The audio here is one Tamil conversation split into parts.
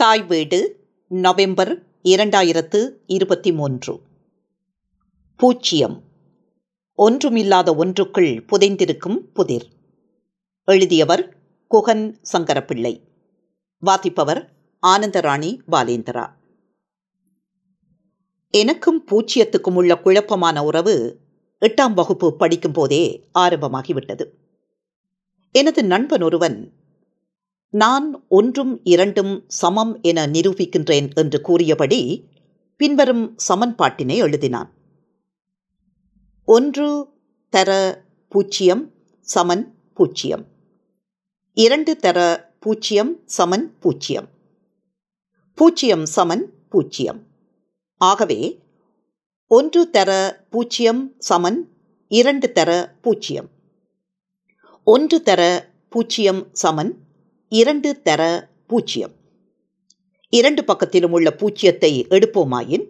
தாய் வீடு நவம்பர் இரண்டாயிரத்து இருபத்தி மூன்று. பூச்சியம் ஒன்றுமில்லாத ஒன்றுக்குள் புதைந்திருக்கும் புதிர். எழுதியவர் குகன் சங்கரப்பிள்ளை. வாசிப்பவர் ஆனந்தராணி பாலேந்திரா. எனக்கும் பூச்சியத்துக்கும் உள்ள குழப்பமான உறவு எட்டாம் வகுப்பு படிக்கும் போதே ஆரம்பமாகிவிட்டது. எனது நண்பன் ஒருவன் நான் ஒன்றும் இரண்டும் சமம் என நிரூபிக்கின்றேன் என்று கூறியபடி பின்வரும் சமன்பாட்டினை எழுதினான். ஒன்று தர பூச்சியம் சமன் பூச்சியம் இரண்டு தர பூச்சியம் சமன் பூச்சியம் பூச்சியம் சமன் பூச்சியம் ஆகவே ஒன்று தர பூச்சியம் சமன் இரண்டு தர பூச்சியம் ஒன்று தர பூச்சியம் சமன் இரண்டு தர பூச்சியம். இரண்டு பக்கத்திலும் உள்ள பூச்சியத்தை எடுப்போமாயின்?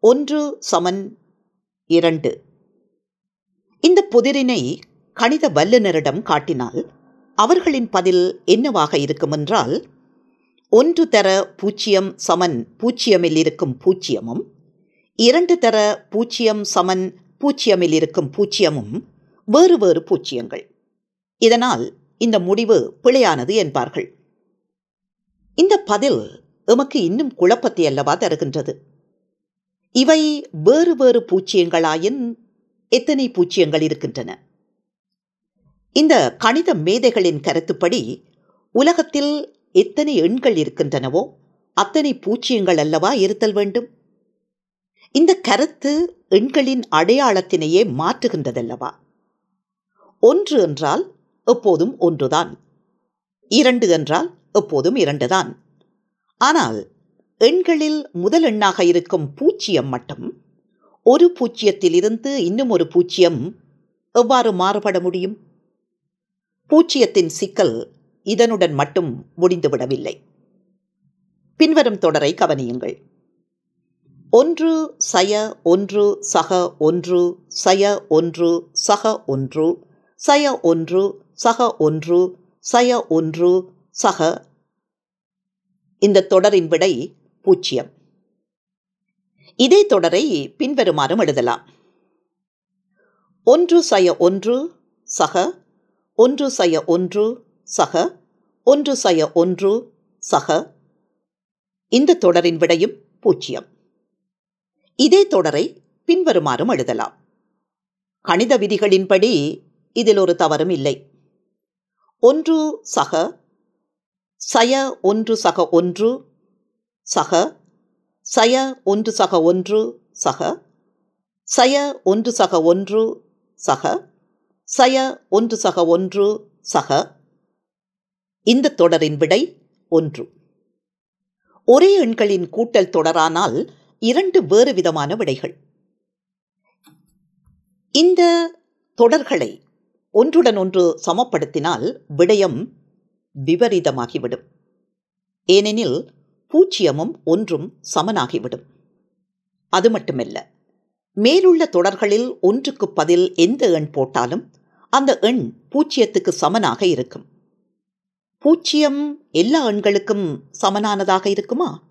ஒன்று சமன் இரண்டு. இந்த புதிரினை கணித வல்லுநரிடம் காட்டினால் அவர்களின் பதில் என்னவாக இருக்குமென்றால் ஒன்று தர பூச்சியம் சமன் பூச்சியமில் இருக்கும் பூச்சியமும் இரண்டு தர பூச்சியம் சமன் பூச்சியமில் இருக்கும் பூச்சியமும் வேறு வேறு பூச்சியங்கள். இதனால் இந்த முடிவு பிழையானது என்பார்கள். இந்த பதில் எமக்கு இன்னும் குழப்பத்தை அல்லவா தருகின்றது. இவை வேறு வேறு பூச்சியங்களாயின் எத்தனை பூச்சியங்கள் இருக்கின்றன. இந்த கணித மேதைகளின் கருத்துப்படி உலகத்தில் எத்தனை எண்கள் இருக்கின்றனவோ அத்தனை பூச்சியங்கள் அல்லவா இருத்தல் வேண்டும். இந்த கருத்து எண்களின் அடையாளத்தினையே மாற்றுகின்றதல்லவா. ஒன்று என்றால் எப்போதும் ஒன்றுதான். இரண்டு என்றால் எப்போதும் இரண்டுதான். ஆனால் எண்களில் முதல் எண்ணாக இருக்கும் பூச்சியம் மட்டும் ஒரு பூச்சியத்திலிருந்து இன்னும் ஒரு பூச்சியம் எவ்வாறு மாறுபட முடியும்? பூச்சியத்தின் சிக்கல் இதனுடன் மட்டும் முடிந்துவிடவில்லை பின்வரும் தொடரை கவனியுங்கள். ஒன்று சய ஒன்று சக ஒன்று சய ஒன்று சக ஒன்று சய ஒன்று சக ஒன்று சய ஒன்று சக. இந்த தொடரின் விடை பூச்சியம் இதே தொடரை பின்வருமாறும் எழுதலாம். ஒன்று சய ஒன்று சக. ஒன்று சய ஒன்று சக. ஒன்று சய ஒன்று சக. இந்த தொடரின் விடையும் பூச்சியம் இதே தொடரை பின்வருமாறும் எழுதலாம். கணித விதிகளின்படி இதில் ஒரு தவறும் இல்லை. ஒன்று சக சய ஒன்று சக ஒன்று சக சய ஒன்று சக ஒன்று சக சய ஒன்று சக ஒன்று சக சய ஒன்று சக ஒன்று சக. இந்த தொடரின் விடை ஒன்று. ஒரே எண்களின் கூட்டல் தொடரானால் இரண்டு வேறு விதமான விடைகள். இந்த தொடர்களை ஒன்றுடன் ஒன்று சமப்படுத்தினால் விடயம் விபரீதமாகிவிடும். ஏனெனில் பூச்சியமும் ஒன்றும் சமனாகிவிடும். அது மட்டுமல்ல மேலுள்ள தொடர்களில் ஒன்றுக்கு பதில் எந்த எண் போட்டாலும் அந்த எண் பூச்சியத்துக்கு சமனாக இருக்கும். பூச்சியம் எல்லா எண்களுக்கும் சமனானதாக இருக்குமா?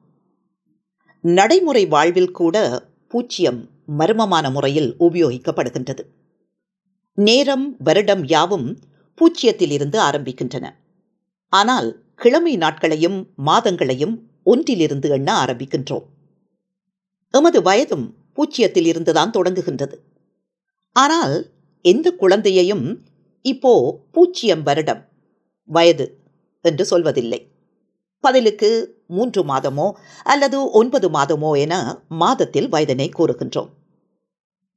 நடைமுறை வாழ்வில் கூட பூச்சியம் மர்மமான முறையில் உபயோகிக்கப்படுகின்றது. நேரம் வருடம் யாவும் பூச்சியத்திலிருந்து ஆரம்பிக்கின்றன. ஆனால் கிழமை நாட்களையும் மாதங்களையும் ஒன்றிலிருந்து எண்ண ஆரம்பிக்கின்றோம். எமது வயதும் பூச்சியத்தில் இருந்துதான் தொடங்குகின்றது. ஆனால் எந்த குழந்தையையும் இப்போ பூச்சியம் வருடம் வயது என்று சொல்வதில்லை. பதிலுக்கு மூன்று மாதமோ அல்லது ஒன்பது மாதமோ என மாதத்தில் வயதனை கூறுகின்றோம்.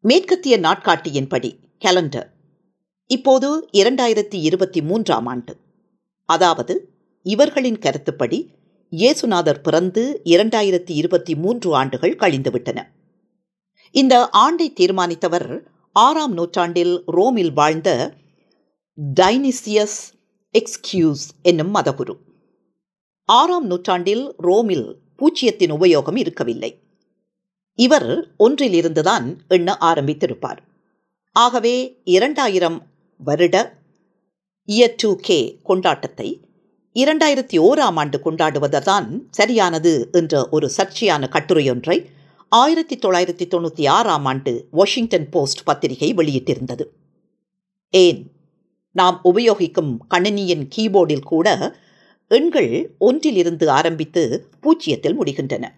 மேற்கத்திய நாட்காட்டியின்படி கேலண்டர் இப்போது இரண்டாயிரத்தி இருபத்தி மூன்றாம் ஆண்டு. அதாவது இவர்களின் கருத்துப்படி இயேசுநாதர் பிறந்து இரண்டாயிரத்தி இருபத்தி மூன்று ஆண்டுகள் கழிந்துவிட்டன. இந்த ஆண்டை தீர்மானித்தவர் ஆறாம் நூற்றாண்டில் ரோமில் வாழ்ந்த டைனிசியஸ் எக்ஸ்கியூஸ் என்னும் மதகுரு. ஆறாம் நூற்றாண்டில் ரோமில் பூச்சியத்தின் உபயோகம் இருக்கவில்லை. இவர் ஒன்றிலிருந்துதான் எண்ண ஆரம்பித்திருப்பார். ஆகவே இரண்டாயிரம் வருட இயர் டூ கே கொண்டாட்டத்தை இரண்டாயிரத்தி ஓராம் ஆண்டு கொண்டாடுவதுதான் சரியானது என்ற ஒரு சர்ச்சையான கட்டுரையொன்றை ஆயிரத்தி தொள்ளாயிரத்தி தொண்ணூற்றி ஆறாம் ஆண்டு வாஷிங்டன் போஸ்ட் பத்திரிகை வெளியிட்டிருந்தது. ஏன்? நாம் உபயோகிக்கும் கணினியின் கீபோர்டில் கூட எண்கள் ஒன்றிலிருந்து ஆரம்பித்து பூஜ்ஜியத்தில் முடிகின்றன.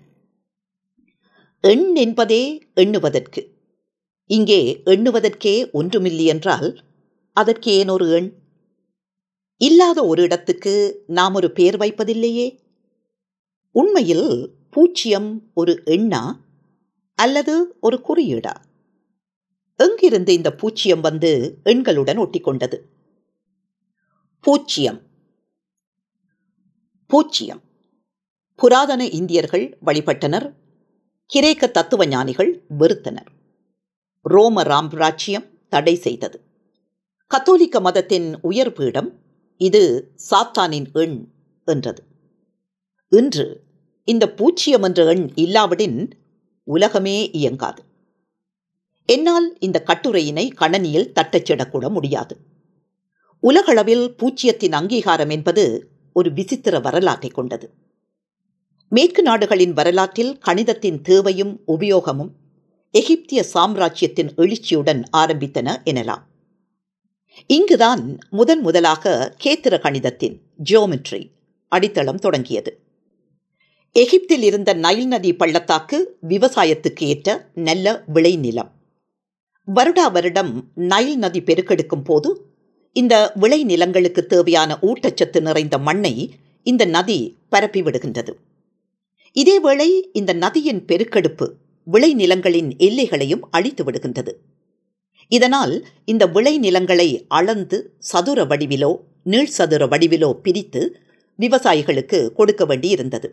எண் என்பதே எண்ணுவதற்கு. இங்கே எண்ணுவதற்கே ஒன்றுமில்லை என்றால் அதற்கு ஏன் ஒரு எண்? இல்லாத ஒரு இடத்துக்கு நாம் ஒரு பெயர் வைப்பதில்லையே. உண்மையில் பூச்சியம் ஒரு எண்ணா அல்லது ஒரு குறியீடா? எங்கிருந்து இந்த பூச்சியம் வந்து எண்களுடன் ஒட்டிக்கொண்டது? பூச்சியம். பூச்சியம். புராதன இந்தியர்கள் வழிபட்டனர் கிரேக்க தத்துவ ஞானிகள் வெறுத்தனர். ரோம ராம்ராஜ்யம் தடை செய்தது. கத்தோலிக்க மதத்தின் உயர் பீடம் இது சாத்தானின் எண் என்றது. இன்று இந்த பூச்சியம் என்ற எண் இல்லாவிடின் உலகமே இயங்காது. என்னால் இந்த கட்டுரையினை கணனியில் தட்டச்சிடக்கூட முடியாது. உலகளவில் பூச்சியத்தின் அங்கீகாரம் என்பது ஒரு விசித்திர வரலாற்றை கொண்டது. மேற்கு நாடுகளின் வரலாற்றில் கணிதத்தின் தேவையும் உபயோகமும் எகிப்திய சாம்ராஜ்யத்தின் எழுச்சியுடன் ஆரம்பித்தன எனலாம். இங்குதான் முதன் முதலாக கேத்திர கணிதத்தின் ஜியோமெட்ரி அடித்தளம் தொடங்கியது. எகிப்தில் இருந்த நைல் நதி பள்ளத்தாக்கு விவசாயத்துக்கு ஏற்ற நல்ல விளைநிலம் வருடா வருடம் நைல் நதி பெருக்கெடுக்கும் போது இந்த விளைநிலங்களுக்கு தேவையான ஊட்டச்சத்து நிறைந்த மண்ணை இந்த நதி பரப்பி விடுகின்றது இதேவேளை இந்த நதியின் பெருக்கெடுப்பு விளைநிலங்களின் எல்லைகளையும் அழித்து விடுகின்றது. இதனால் இந்த விளைநிலங்களை அளந்து சதுர வடிவிலோ நீள் சதுர வடிவிலோ பிரித்து விவசாயிகளுக்கு கொடுக்க வேண்டியிருந்தது.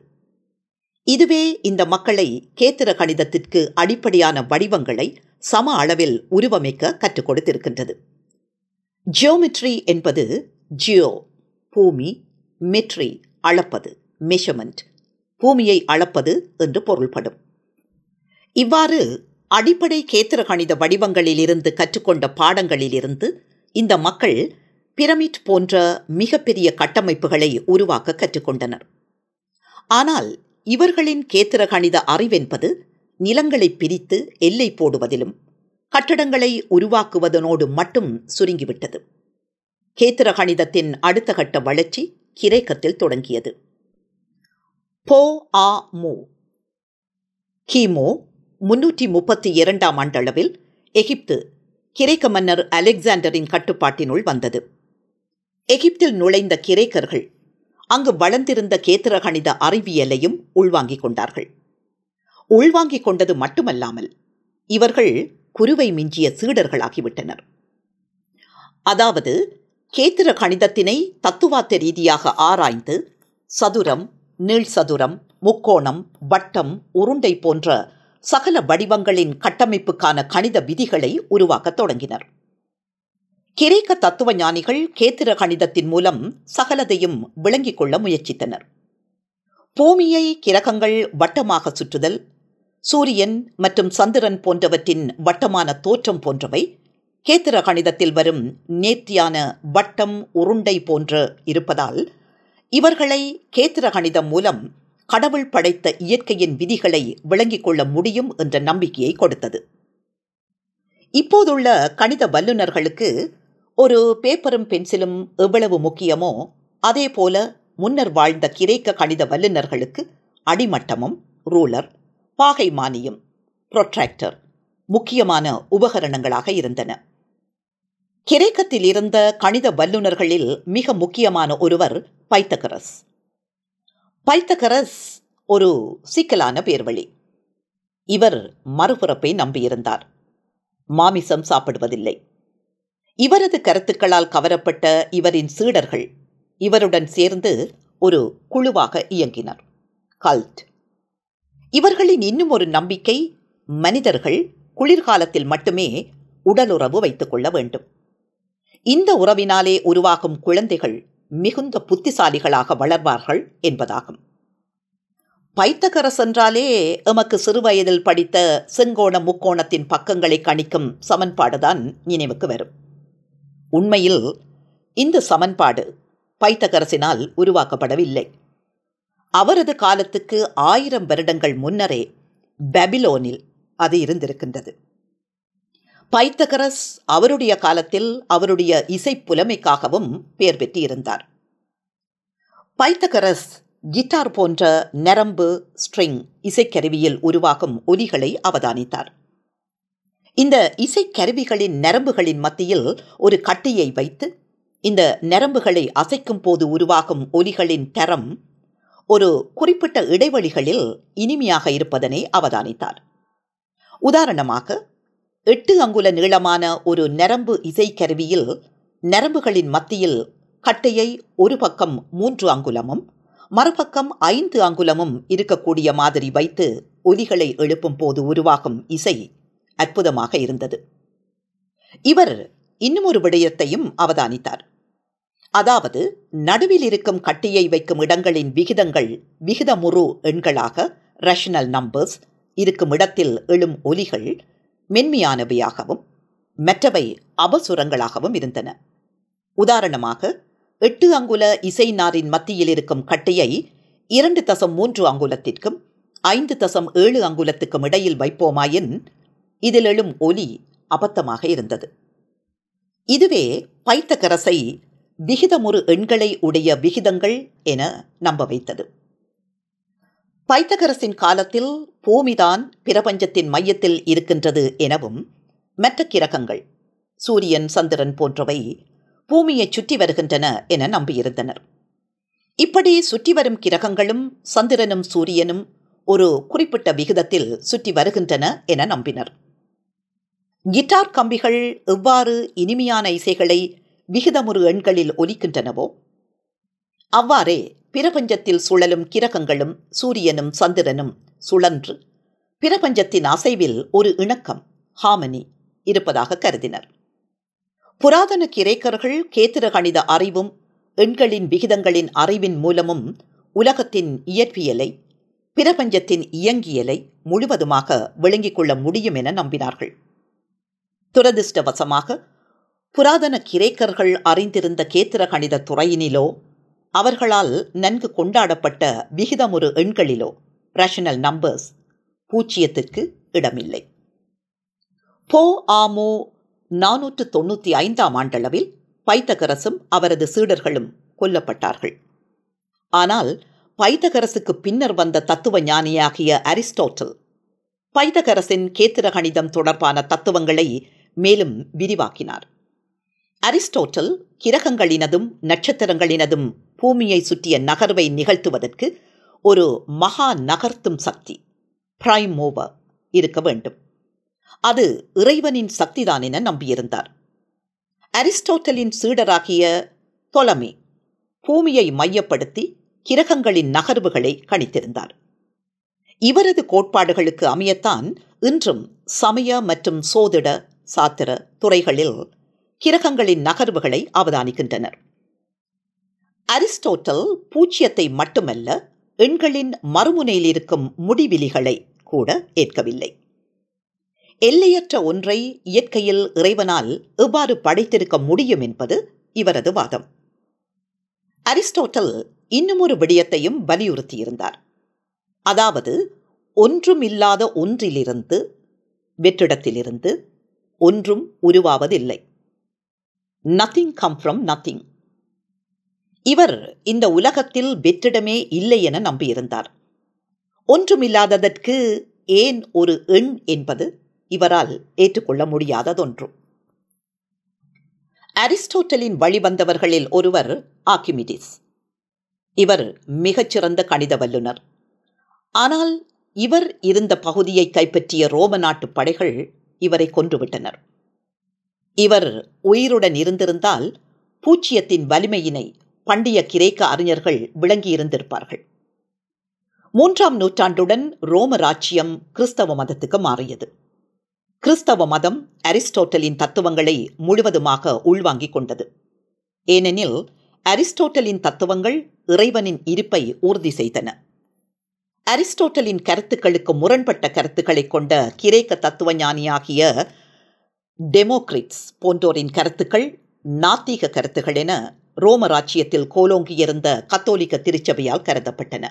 இதுவே இந்த மக்களை கேத்திர கணிதத்திற்கு அடிப்படையான வடிவங்களை சம அளவில் உருவமைக்க கற்றுக் கொடுத்திருக்கின்றது. ஜியோமெட்ரி என்பது ஜியோ பூமி மெட்ரி அளப்பது மெஷர்மெண்ட் பூமியை அளப்பது என்று பொருள்படும். இவ்வாறு அடிப்படை கேத்திர கணித வடிவங்களிலிருந்து கற்றுக்கொண்ட பாடங்களிலிருந்து இந்த மக்கள் பிரமிட் போன்ற மிகப்பெரிய கட்டமைப்புகளை உருவாக்க கற்றுக்கொண்டனர். ஆனால் இவர்களின் கேத்திர கணித அறிவென்பது நிலங்களை பிரித்து எல்லை போடுவதிலும் கட்டடங்களை உருவாக்குவதனோடு மட்டும் சுருங்கிவிட்டது. கேத்திர கணிதத்தின் அடுத்த கட்ட வளர்ச்சி கிரேக்கத்தில் தொடங்கியது. போ ஆ மு. கிமு முன்னூற்றி முப்பத்தி இரண்டாம் ஆண்டளவில் எகிப்து கிரேக்க மன்னர் அலெக்சாண்டரின் கட்டுப்பாட்டினுள் வந்தது. எகிப்தில் நுழைந்த கிரேக்கர்கள் அங்கு வளர்ந்திருந்த கேத்திர கணித அறிவியலையும் உள்வாங்கிக் கொண்டார்கள். உள்வாங்கிக் கொண்டது மட்டுமல்லாமல் இவர்கள் குருவை மிஞ்சிய சீடர்களாகிவிட்டனர். அதாவது கேத்திர கணிதத்தினை தத்துவார்த்த ரீதியாக ஆராய்ந்து சதுரம் நீள் சதுரம் முக்கோணம் வட்டம் உருண்டை போன்ற சகல வடிவங்களின் கட்டமைப்புக்கான கணித விதிகளை உருவாக்கத் தொடங்கினர். கிரேக்க தத்துவ ஞானிகள் கேத்திர கணிதத்தின் மூலம் சகலதையும் விளங்கிக் கொள்ள முயற்சித்தனர். பூமியை கிரகங்கள் வட்டமாக சுற்றுதல் சூரியன் மற்றும் சந்திரன் போன்றவற்றின் வட்டமான தோற்றம் போன்றவை கேத்திர கணிதத்தில் வரும் நேர்த்தியான வட்டம் உருண்டை போன்று இருப்பதால் இவர்களை கேத்திர கணிதம் மூலம் கடவுள் படைத்த இயற்கையின் விதிகளை விளங்கிக் கொள்ள முடியும் என்ற நம்பிக்கையை கொடுத்தது. இப்போதுள்ள கணித வல்லுநர்களுக்கு ஒரு பேப்பரும் பென்சிலும் எவ்வளவு முக்கியமோ அதே போல முன்னர் வாழ்ந்த கிரேக்க கணித வல்லுநர்களுக்கு அடிமட்டமும் ரூலர் பாகை மானியம் புரொட்ராக்டர் முக்கியமான உபகரணங்களாக இருந்தன. கிரேக்கத்தில் இருந்த கணித வல்லுநர்களில் மிக முக்கியமான ஒருவர் பைத்தகரஸ். பைத்தகரஸ் ஒரு சிக்கலான பேர்வழி. இவர் மறுபுறப்பை நம்பியிருந்தார். மாமிசம் சாப்பிடுவதில்லை. இவரது கருத்துக்களால் கவரப்பட்ட இவரின் சீடர்கள் இவருடன் சேர்ந்து ஒரு குழுவாக இயங்கினர். கல்ட். இவர்களின் இன்னும் ஒரு நம்பிக்கை மனிதர்கள் குளிர்காலத்தில் மட்டுமே உடலுறவு வைத்துக் கொள்ள வேண்டும். இந்த உறவினாலே உருவாகும் குழந்தைகள் மிகுந்த புத்திசாலிகளாக வளர்வார்கள் என்பதாகும். பைத்தகரஸ் என்றாலே எமக்கு சிறுவயதில் படித்த செங்கோண முக்கோணத்தின் பக்கங்களை கணிக்கும் சமன்பாடுதான் நினைவுக்கு வரும். உண்மையில் இந்த சமன்பாடு பைத்தகரசினால் உருவாக்கப்படவில்லை. அவரது காலத்துக்கு ஆயிரம் வருடங்கள் முன்னரே பெபிலோனில் அது இருந்திருக்கின்றது. பைத்தகரஸ் அவருடைய காலத்தில் அவருடைய இசை புலமைக்காகவும் பெயர் பெற்றிருந்தார். பைத்தகரஸ் கிட்டார் போன்ற நரம்பு ஸ்ட்ரிங் இசைக்கருவியில் உருவாகும் ஒலிகளை அவதானித்தார். இந்த இசைக்கருவிகளின் நரம்புகளின் மத்தியில் ஒரு கட்டியை வைத்து இந்த நரம்புகளை அசைக்கும் போது உருவாகும் ஒலிகளின் தரம் ஒரு குறிப்பிட்ட இடைவெளிகளில் இனிமையாக இருப்பதனை அவதானித்தார். உதாரணமாக எட்டு அங்குல நீளமான ஒரு நரம்பு இசைக்கருவியில் நரம்புகளின் மத்தியில் கட்டையை ஒரு பக்கம் மூன்று அங்குலமும் மறுபக்கம் ஐந்து அங்குலமும் இருக்கக்கூடிய மாதிரி வைத்து ஒலிகளை எழுப்பும் போது உருவாகும் இசை அற்புதமாக இருந்தது. இவர் இன்னும் ஒரு விடயத்தையும் அவதானித்தார். அதாவது நடுவில் இருக்கும் கட்டியை வைக்கும் இடங்களின் விகிதங்கள் விகிதமுறு எண்களாக ரஷனல் நம்பர்ஸ் இருக்கும் இடத்தில் எழும் ஒலிகள் மென்மையானவையாகவும் மற்றவை அபசுரங்களாகவும் இருந்தன. உதாரணமாக எட்டு அங்குல இசை நாரின் மத்தியில் இருக்கும் கட்டையை இரண்டு தசம் மூன்று அங்குலத்திற்கும் ஐந்து தசம் ஏழு அங்குலத்துக்கும் இடையில் வைப்போமாயின் இதில் எழும் ஒலி அபத்தமாக இருந்தது. இதுவே பைத்தகரசை விகிதமுறு எண்களை உடைய விகிதங்கள் என நம்ப வைத்தது. பைத்தகரசின் காலத்தில் பூமிதான் பிரபஞ்சத்தின் மையத்தில் இருக்கின்றது எனவும் மற்ற கிரகங்கள் சூரியன் சந்திரன் போன்றவை பூமியை சுற்றி வருகின்றன என நம்பியிருந்தனர். இப்படி சுற்றி வரும் கிரகங்களும் சந்திரனும் சூரியனும் ஒரு குறிப்பிட்ட விகிதத்தில் சுற்றி வருகின்றன என நம்பினர். கிட்டார் கம்பிகள் எவ்வாறு இனிமையான இசைகளை விகிதமுறு எண்களில் ஒலிக்கின்றனவோ அவ்வாறே பிரபஞ்சத்தில் சுழலும் கிரகங்களும் சூரியனும் சந்திரனும் சுழன்று பிரபஞ்சத்தின் அசைவில் ஒரு இணக்கம் ஹாமனி இருப்பதாக கருதினர். புராதன கிரேக்கர்கள் கேத்திர கணித அறிவும் எண்களின் விகிதங்களின் அறிவின் மூலமும் உலகத்தின் இயற்பியலை பிரபஞ்சத்தின் இயங்கியலை முழுவதுமாக விளங்கிக் கொள்ள முடியும் என நம்பினார்கள். துரதிருஷ்டவசமாக புராதன கிரேக்கர்கள் அறிந்திருந்த கேத்திர கணித துறையினிலோ அவர்களால் நன்கு கொண்டாடப்பட்ட விகிதமுறு எண்களிலோ ரஷனல் நம்பர்ஸ் பூச்சியத்திற்கு இடமில்லை. போ ஆமோ நானூற்று தொண்ணூற்றி ஐந்தாம் ஆண்டளவில் பைத்தகரசும் அவரது சீடர்களும் கொல்லப்பட்டார்கள். ஆனால் பைத்தகரசுக்கு பின்னர் வந்த தத்துவ ஞானியாகிய அரிஸ்டோட்டல் பைத்தகரசின் கேத்திர கணிதம் தொடர்பான தத்துவங்களை மேலும் விரிவாக்கினார். அரிஸ்டோட்டல் கிரகங்களினதும் நட்சத்திரங்களினதும் பூமியை சுற்றிய நகர்வை நிகழ்த்துவதற்கு ஒரு மகா நகர்த்தும் சக்தி பிரைம் மூவர் இருக்க வேண்டும். அது இறைவனின் சக்திதான் என நம்பியிருந்தார். அரிஸ்டோட்டலின் சீடராகிய தொலமி பூமியை மையப்படுத்தி கிரகங்களின் நகர்வுகளை கணித்திருந்தார். இவரது கோட்பாடுகளுக்கு அமையத்தான் இன்றும் சமய மற்றும் சோதிட சாத்திர துறைகளில் கிரகங்களின் நகர்வுகளை அவதானிக்கின்றனர். அரிஸ்டோட்டல் பூச்சியத்தை மட்டுமல்ல எண்களின் மறுமுனையில் இருக்கும் முடிவிலிகளை கூட ஏற்கவில்லை. எல்லையற்ற ஒன்றை இயற்கையில் இறைவனால் எவ்வாறு படைத்திருக்க முடியும் என்பது இவரது வாதம். அரிஸ்டோட்டல் இன்னும் ஒரு விடயத்தையும் வலியுறுத்தியிருந்தார். அதாவது ஒன்றும் இல்லாத ஒன்றிலிருந்து வெற்றிடத்திலிருந்து ஒன்றும் உருவாவதில்லை. நத்திங் கம் ஃப்ரம் நத்திங் இவர் இந்த உலகத்தில் வெற்றிடமே இல்லை என நம்பியிருந்தார். ஒன்றுமில்லாததற்கு ஏன் ஒரு எண் என்பது இவரால் ஏற்றுக்கொள்ள முடியாததொன்று. அரிஸ்டோட்டலின் வழிவந்தவர்களில் ஒருவர் ஆக்கிமிடிஸ். இவர் மிகச்சிறந்த கணித வல்லுனர் ஆனால் இவர் இருந்த பகுதியை கைப்பற்றிய ரோம நாட்டு படைகள் இவரை கொன்றுவிட்டனர். இவர் உயிருடன் இருந்திருந்தால் பூச்சியத்தின் வலிமையினை பண்டைய கிரேக்க அறிஞர்கள் விளங்கியிருந்திருப்பார்கள். மூன்றாம் நூற்றாண்டுடன் ரோம ராச்சியம் கிறிஸ்தவ மதத்துக்கு மாறியது. கிறிஸ்தவ மதம் அரிஸ்டோட்டலின் தத்துவங்களை முழுவதுமாக உள்வாங்கிக் கொண்டது. ஏனெனில் அரிஸ்டோட்டலின் தத்துவங்கள் இறைவனின் இருப்பை உறுதி செய்தன. அரிஸ்டோட்டலின் கருத்துக்களுக்கு முரண்பட்ட கருத்துக்களை கொண்ட கிரேக்க தத்துவ ஞானியாகிய டெமோக்ரிட்ஸ் போன்றோரின் கருத்துக்கள் நாத்திக கருத்துக்கள் என ரோம ராச்சியத்தில் கோலோங்கியிருந்த கத்தோலிக்க திருச்சபையால் கருதப்பட்டன.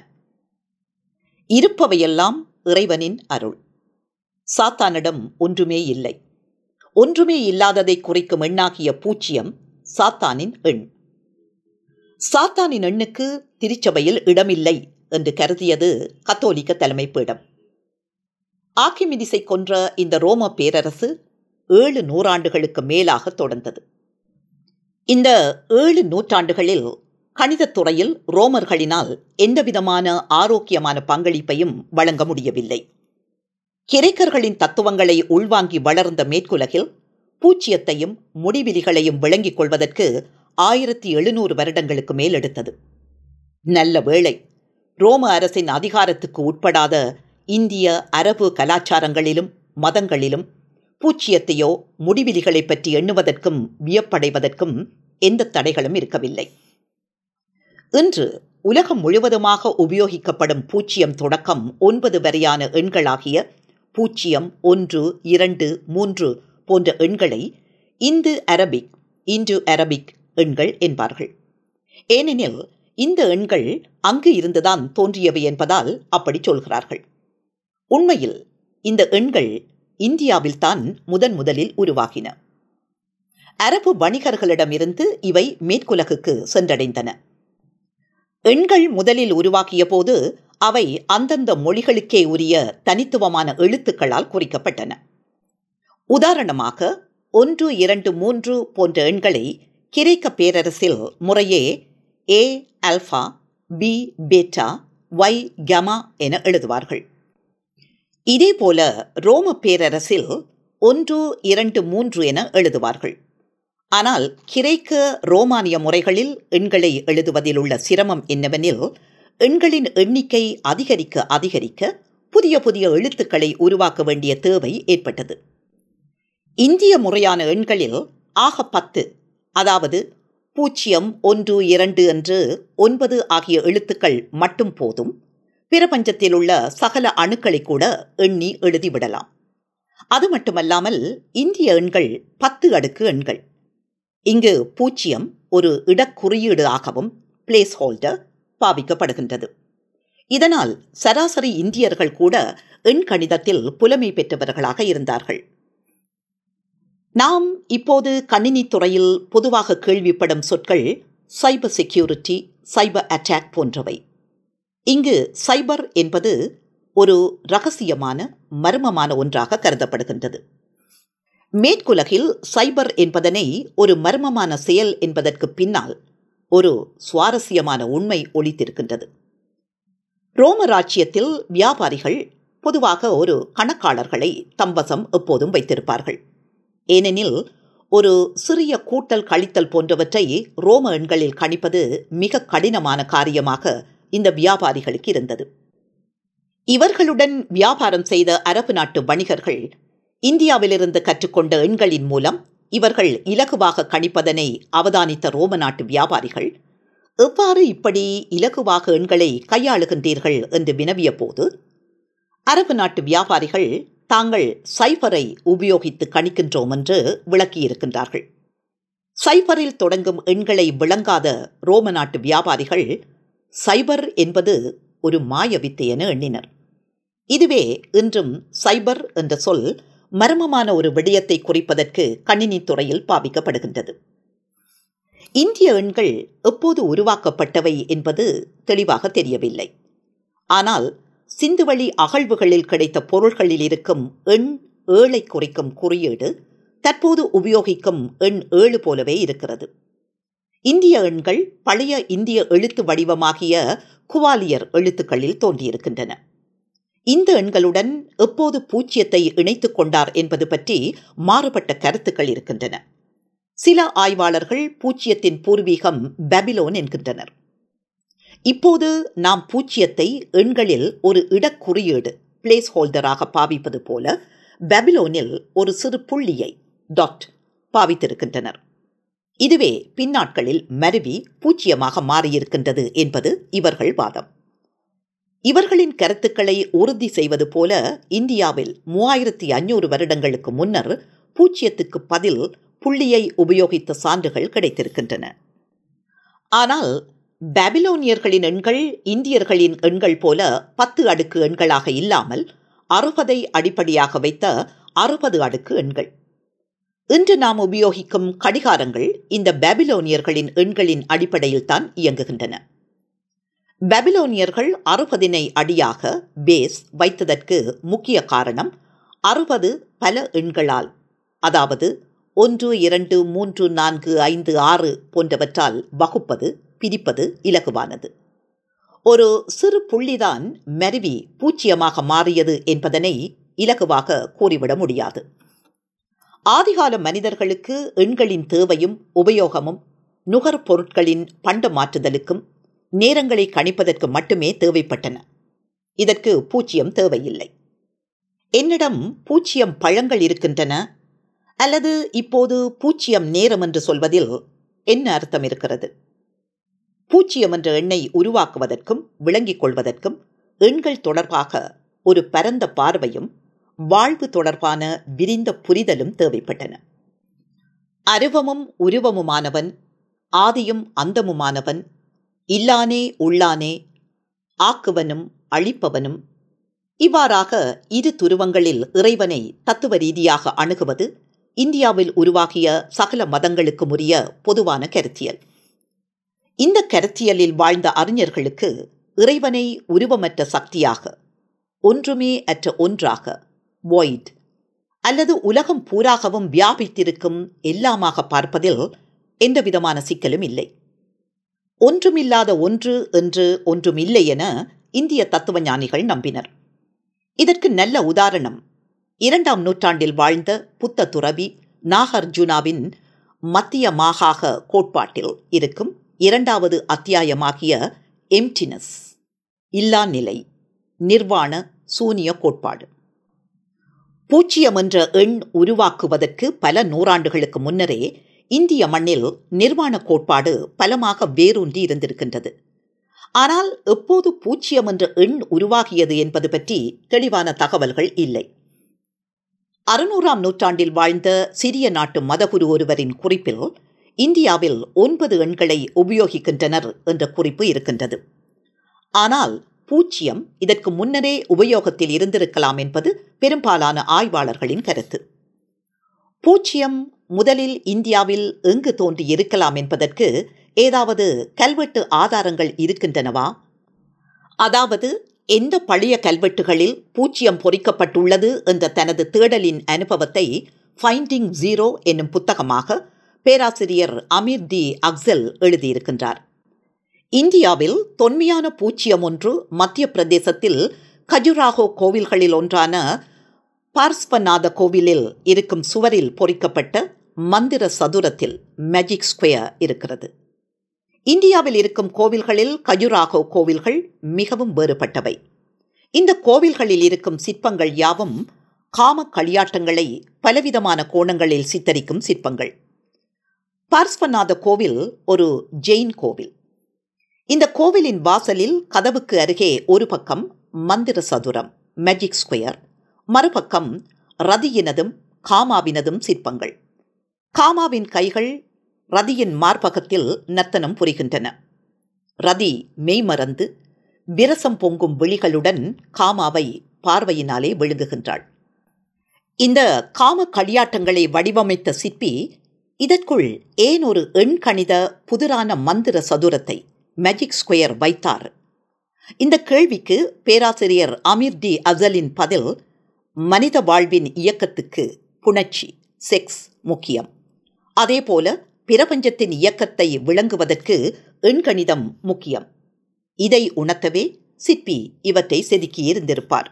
இருப்பவையெல்லாம் இறைவனின் அருள். சாத்தானிடம் ஒன்றுமே இல்லை. ஒன்றுமே இல்லாததை குறிக்கும் எண்ணாகிய பூச்சியம் சாத்தானின் எண். சாத்தானின் எண்ணுக்கு திருச்சபையில் இடமில்லை என்று கருதியது கத்தோலிக்க தலைமை பீடம் ஆக்கிமிதிசை கொன்ற இந்த ரோம பேரரசு ஏழு நூறாண்டுகளுக்கு மேலாக தொடர்ந்தது. இந்த ஏழு நூற்றாண்டுகளில் கணிதத் துறையில் ரோமர்களினால் எந்தவிதமான ஆரோக்கியமான பங்களிப்பையும் வழங்க முடியவில்லை. கிரேக்கர்களின் தத்துவங்களை உள்வாங்கி வளர்ந்த மேற்குலகில் பூச்சியத்தையும் முடிவிலிகளையும் விளங்கிக் கொள்வதற்கு ஆயிரத்தி எழுநூறு வருடங்களுக்கு மேல் எடுத்தது. நல்ல வேளை ரோம அரசின் அதிகாரத்துக்கு உட்படாத இந்திய அரபு கலாச்சாரங்களிலும் மதங்களிலும் பூச்சியத்தையோ முடிவிலிகளை பற்றி எண்ணுவதற்கும் வியப்படைவதற்கும் எந்த தடைகளும் இருக்கவில்லை. இன்று உலகம் முழுவதுமாக உபயோகிக்கப்படும் பூச்சியம் தொடக்கம் ஒன்பது வரையான எண்களாகிய பூச்சியம் ஒன்று இரண்டு மூன்று போன்ற எண்களை இந்து அரபிக் இந்து அரபிக் எண்கள் என்பார்கள். ஏனெனில் இந்த எண்கள் அங்கு இருந்துதான் தோன்றியவை என்பதால் அப்படி சொல்கிறார்கள். உண்மையில் இந்த எண்கள் இந்தியாவில்தான் முதன் முதலில் உருவாகின. அரபு வணிகர்களிடமிருந்து இவை மேற்குலகுக்கு சென்றடைந்தன. எண்கள் முதலில் உருவாக்கிய போது அவை அந்தந்த மொழிகளுக்கே உரிய தனித்துவமான எழுத்துக்களால் குறிக்கப்பட்டன. உதாரணமாக ஒன்று இரண்டு மூன்று போன்ற எண்களை கிரேக்க பேரரசில் முறையே A alpha B beta Y gamma என எழுதுவார்கள். இதேபோல ரோம பேரரசில் ஒன்று இரண்டு மூன்று என எழுதுவார்கள். ஆனால் கிரேக்க ரோமானிய முறைகளில் எண்களை எழுதுவதில் உள்ள சிரமம் என்னவெனில் எண்களின் எண்ணிக்கை அதிகரிக்க அதிகரிக்க புதிய புதிய எழுத்துக்களை உருவாக்க வேண்டிய தேவை ஏற்பட்டது. இந்திய முறையான எண்களில் ஆக பத்து அதாவது பூஜ்ஜியம் ஒன்று இரண்டு என்று ஒன்பது ஆகிய எழுத்துக்கள் மட்டும் போதும். பிரபஞ்சத்தில் உள்ள சகல அணுக்களை கூட எண்ணி எழுதிவிடலாம் அது மட்டுமல்லாமல் இந்திய எண்கள் பத்து அடுக்கு எண்கள். இங்கு பூஜ்ஜியம் ஒரு இடக்குறியீடு ஆகவும் பிளேஸ் ஹோல்டர் பாவிக்கப்படுகின்றது. இதனால் சராசரி இந்தியர்கள் கூட எண் கணிதத்தில் புலமை பெற்றவர்களாக இருந்தார்கள். நாம் இப்போது கணினி துறையில் பொதுவாக கேள்விப்படும் சொற்கள் சைபர் செக்யூரிட்டி சைபர் அட்டாக் போன்றவை. இங்கு சைபர் என்பது ஒரு ரகசியமான மர்மமான ஒன்றாக கருதப்படுகின்றது. மேற்குலகில் சைபர் என்பதனை ஒரு மர்மமான செயல் என்பதற்கு பின்னால் ஒரு சுவாரஸ்யமான உண்மை ஒழித்திருக்கின்றது ரோம ராச்சியத்தில் வியாபாரிகள் பொதுவாக ஒரு கணக்காளர்களை தம்பசம் எப்போதும் வைத்திருப்பார்கள். ஏனெனில் ஒரு சிறிய கூட்டல் கழித்தல் போன்றவற்றை ரோம எண்களில் கணிப்பது மிக கடினமான காரியமாக இந்த வியாபாரிகளுக்கு இருந்தது. இவர்களுடன் வியாபாரம் செய்த அரபு நாட்டு வணிகர்கள் இந்தியாவிலிருந்து கற்றுக்கொண்ட எண்களின் மூலம் இவர்கள் இலகுவாக கணிப்பதனை அவதானித்த ரோம நாட்டு வியாபாரிகள் எவ்வாறு இப்படி இலகுவாக எண்களை கையாளுகின்றீர்கள்? என்று வினவிய போது அரபு நாட்டு வியாபாரிகள் தாங்கள் சைபரை உபயோகித்து கணிக்கின்றோம் என்று விளக்கியிருக்கின்றார்கள். சைபரில் தொடங்கும் எண்களை விளங்காத ரோம நாட்டு வியாபாரிகள் சைபர் என்பது ஒரு மாயவித்தை என எண்ணினர். இதுவே இன்றும் சைபர் என்ற சொல் மர்மமான ஒரு விடயத்தை குறிப்பதற்கு கணினி துறையில் பாவிக்கப்படுகின்றது. இந்திய எண்கள் எப்போது உருவாக்கப்பட்டவை என்பது தெளிவாக தெரியவில்லை. ஆனால் சிந்துவழி அகழ்வுகளில் கிடைத்த பொருள்களில் இருக்கும் எண் ஏழை குறிக்கும் குறியீடு தற்போது உபயோகிக்கும் எண் ஏழு போலவே இருக்கிறது. இந்திய எண்கள் பழைய இந்திய எழுத்து வடிவமாகிய குவாலியர் எழுத்துக்களில் தோன்றியிருக்கின்றன. இந்த எண்களுடன் எப்போது பூச்சியத்தை இணைத்துக் கொண்டார் என்பது பற்றி மாறுபட்ட கருத்துக்கள் இருக்கின்றன. சில ஆய்வாளர்கள் பூச்சியத்தின் பூர்வீகம் பெபிலோன் என்கின்றனர். இப்போது நாம் பூச்சியத்தை எண்களில் ஒரு இடக்குறியீடு பிளேஸ் ஹோல்டராக பாவிப்பது போல பெபிலோனில் ஒரு சிறு புள்ளியை டாட் பாவித்திருக்கின்றனர். இதுவே பின்னாட்களில் மருவி பூச்சியமாக மாறியிருக்கின்றது என்பது இவர்கள் வாதம். இவர்களின் கருத்துக்களை உறுதி செய்வது போல இந்தியாவில் மூவாயிரத்தி ஐநூறு வருடங்களுக்கு முன்னர் பூச்சியத்துக்கு பதில் புள்ளியை உபயோகித்த சான்றுகள் கிடைத்திருக்கின்றன. ஆனால் பாபிலோனியர்களின் எண்கள் இந்தியர்களின் எண்கள் போல பத்து அடுக்கு எண்களாக இல்லாமல் அறுபதை அடிப்படையாக வைத்த அறுபது அடுக்கு எண்கள். இன்று நாம் உபயோகிக்கும் கடிகாரங்கள் இந்த பாபிலோனியர்களின் எண்களின் அடிப்படையில் தான் இயங்குகின்றன. பாபிலோனியர்கள் அறுபதினை அடியாக பேஸ் வைத்ததற்கு முக்கிய காரணம் அறுபது பல எண்களால் அதாவது ஒன்று இரண்டு மூன்று நான்கு ஐந்து ஆறு போன்றவற்றால் வகுப்பது பிரிப்பது இலகுவானது. ஒரு சிறு புள்ளிதான் மருவி பூச்சியமாக மாறியது என்பதனை இலகுவாக கூறிவிட முடியாது. ஆதிகால மனிதர்களுக்கு எண்களின் தேவையும் உபயோகமும் நுகர்பொருட்களின் பண்ட மாற்றுதலுக்கும் நேரங்களை கணிப்பதற்கு மட்டுமே தேவைப்பட்டன. இதற்கு பூச்சியம் தேவையில்லை. என்னிடம் பூச்சியம் பழங்கள் இருக்கின்றன அல்லது இப்போது பூச்சியம் நேரம் என்று சொல்வதில் என்ன அர்த்தம் இருக்கிறது? பூச்சியம் என்ற எண்ணை உருவாக்குவதற்கும் விளங்கிக் கொள்வதற்கும் எண்கள் தொடர்பாக ஒரு பரந்த பார்வையும் வாழ்வு தொடர்பான விரிந்த புரிதலும் தேவைப்பட்டன. அருவமும் உருவமுமானவன் ஆதியும் அந்தமுமானவன் இல்லானே உள்ளானே ஆக்குவனும் அழிப்பவனும் இவ்வாறாக இரு துருவங்களில் இறைவனை தத்துவ ரீதியாக அணுகுவது இந்தியாவில் உருவாகிய சகல மதங்களுக்கும் உரிய பொதுவான கருத்தியல். இந்த கருத்தியலில் வாழ்ந்த அறிஞர்களுக்கு இறைவனை உருவமற்ற சக்தியாக ஒன்றுமே அற்ற ஒன்றாக வாய்ட் அல்லது உலகம் பூராகவும் வியாபித்திருக்கும் எல்லாமாக பார்ப்பதில் எந்தவிதமான சிக்கலும் இல்லை. ஒன்றுமில்லாத ஒன்று என்று ஒன்றுமில்லை என இந்திய தத்துவ ஞானிகள் நம்பினர். இதற்கு நல்ல உதாரணம் இரண்டாம் நூற்றாண்டில் வாழ்ந்த புத்த துறவி நாகார்ஜுனாவின் மத்திய மாகாக கோட்பாட்டில் இருக்கும் இரண்டாவது அத்தியாயமாகிய எம்டினஸ் இல்லா நிலை நிர்வாண சூனிய கோட்பாடு. பூச்சியம் என்ற எண் உருவாக்குவதற்கு பல நூறாண்டுகளுக்கு முன்னரே இந்திய மண்ணில் நிர்வாண கோட்பாடு பலமாக வேரூன்றி இருந்திருக்கின்றது. ஆனால் எப்போது பூச்சியம் என்ற எண் உருவாகியது என்பது பற்றி தெளிவான தகவல்கள் இல்லை. அறுநூறாம் நூற்றாண்டில் வாழ்ந்த சிறிய நாட்டு மதகுரு ஒருவரின் குறிப்பில் இந்தியாவில் ஒன்பது எண்களை உபயோகிக்கின்றனர் என்ற குறிப்பு இருக்கின்றது. ஆனால் பூச்சியம் இதற்கு முன்னரே உபயோகத்தில் இருந்திருக்கலாம் என்பது பெரும்பாலான ஆய்வாளர்களின் கருத்து. பூச்சியம் முதலில் இந்தியாவில் எங்கு தோன்றி இருக்கலாம் என்பதற்கு ஏதாவது கல்வெட்டு ஆதாரங்கள் இருக்கின்றனவா? அதாவது எந்த பழைய கல்வெட்டுகளில் பூச்சியம் பொறிக்கப்பட்டுள்ளது என்ற தனது தேடலின் அனுபவத்தை ஃபைண்டிங் ஜீரோ என்னும் புத்தகமாக பேராசிரியர் அமீர் டி அக்சல் எழுதியிருக்கின்றார். இந்தியாவில் தொன்மையான பூச்சியம் ஒன்று மத்திய பிரதேசத்தில் கஜுராகோ கோவில்களில் ஒன்றான பார்ஸ்வநாத கோவிலில் இருக்கும் சுவரில் பொறிக்கப்பட்ட மந்திர சதுரத்தில் மேஜிக் ஸ்கொயர் இருக்கிறது. இந்தியாவில் இருக்கும் கோவில்களில் கஜுராகோ கோவில்கள் மிகவும் வேறுபட்டவை. இந்த கோவில்களில் இருக்கும் சிற்பங்கள் யாவும் காம களியாட்டங்களை பலவிதமான கோணங்களில் சித்தரிக்கும் சிற்பங்கள். பார்ஸ்வநாத கோவில் ஒரு ஜெயின் கோவில். இந்த கோவிலின் வாசலில் கதவுக்கு அருகே ஒரு பக்கம் மந்திர சதுரம் மேஜிக் ஸ்கொயர் மறுபக்கம் ரதியினதும் காமாவினதும் சிற்பங்கள். காமாவின் கைகள் ரதியின் மார்பகத்தில் நர்த்தனம் புரிகின்றன. ரதி மெய்மறந்து விரசம் பொங்கும் விழிகளுடன் காமாவை பார்வையினாலே விழுங்குகின்றாள் இந்த காம களியாட்டங்களை வடிவமைத்த சிற்பி இதற்குள் ஏன் ஒரு எண்கணித புதிரான மந்திர சதுரத்தை மேஜிக் ஸ்கொயர் வைத்தார். இந்த கேள்விக்கு பேராசிரியர் அமீர் டி அசலின் பதில் மனித வாழ்வின் இயக்கத்துக்கு புணர்ச்சி செக்ஸ் முக்கியம். அதேபோல பிரபஞ்சத்தின் இயக்கத்தை விளங்குவதற்கு எண்கணிதம் முக்கியம். இதை உணர்த்தவே சிற்பி இவற்றை செதுக்கியிருந்திருப்பார்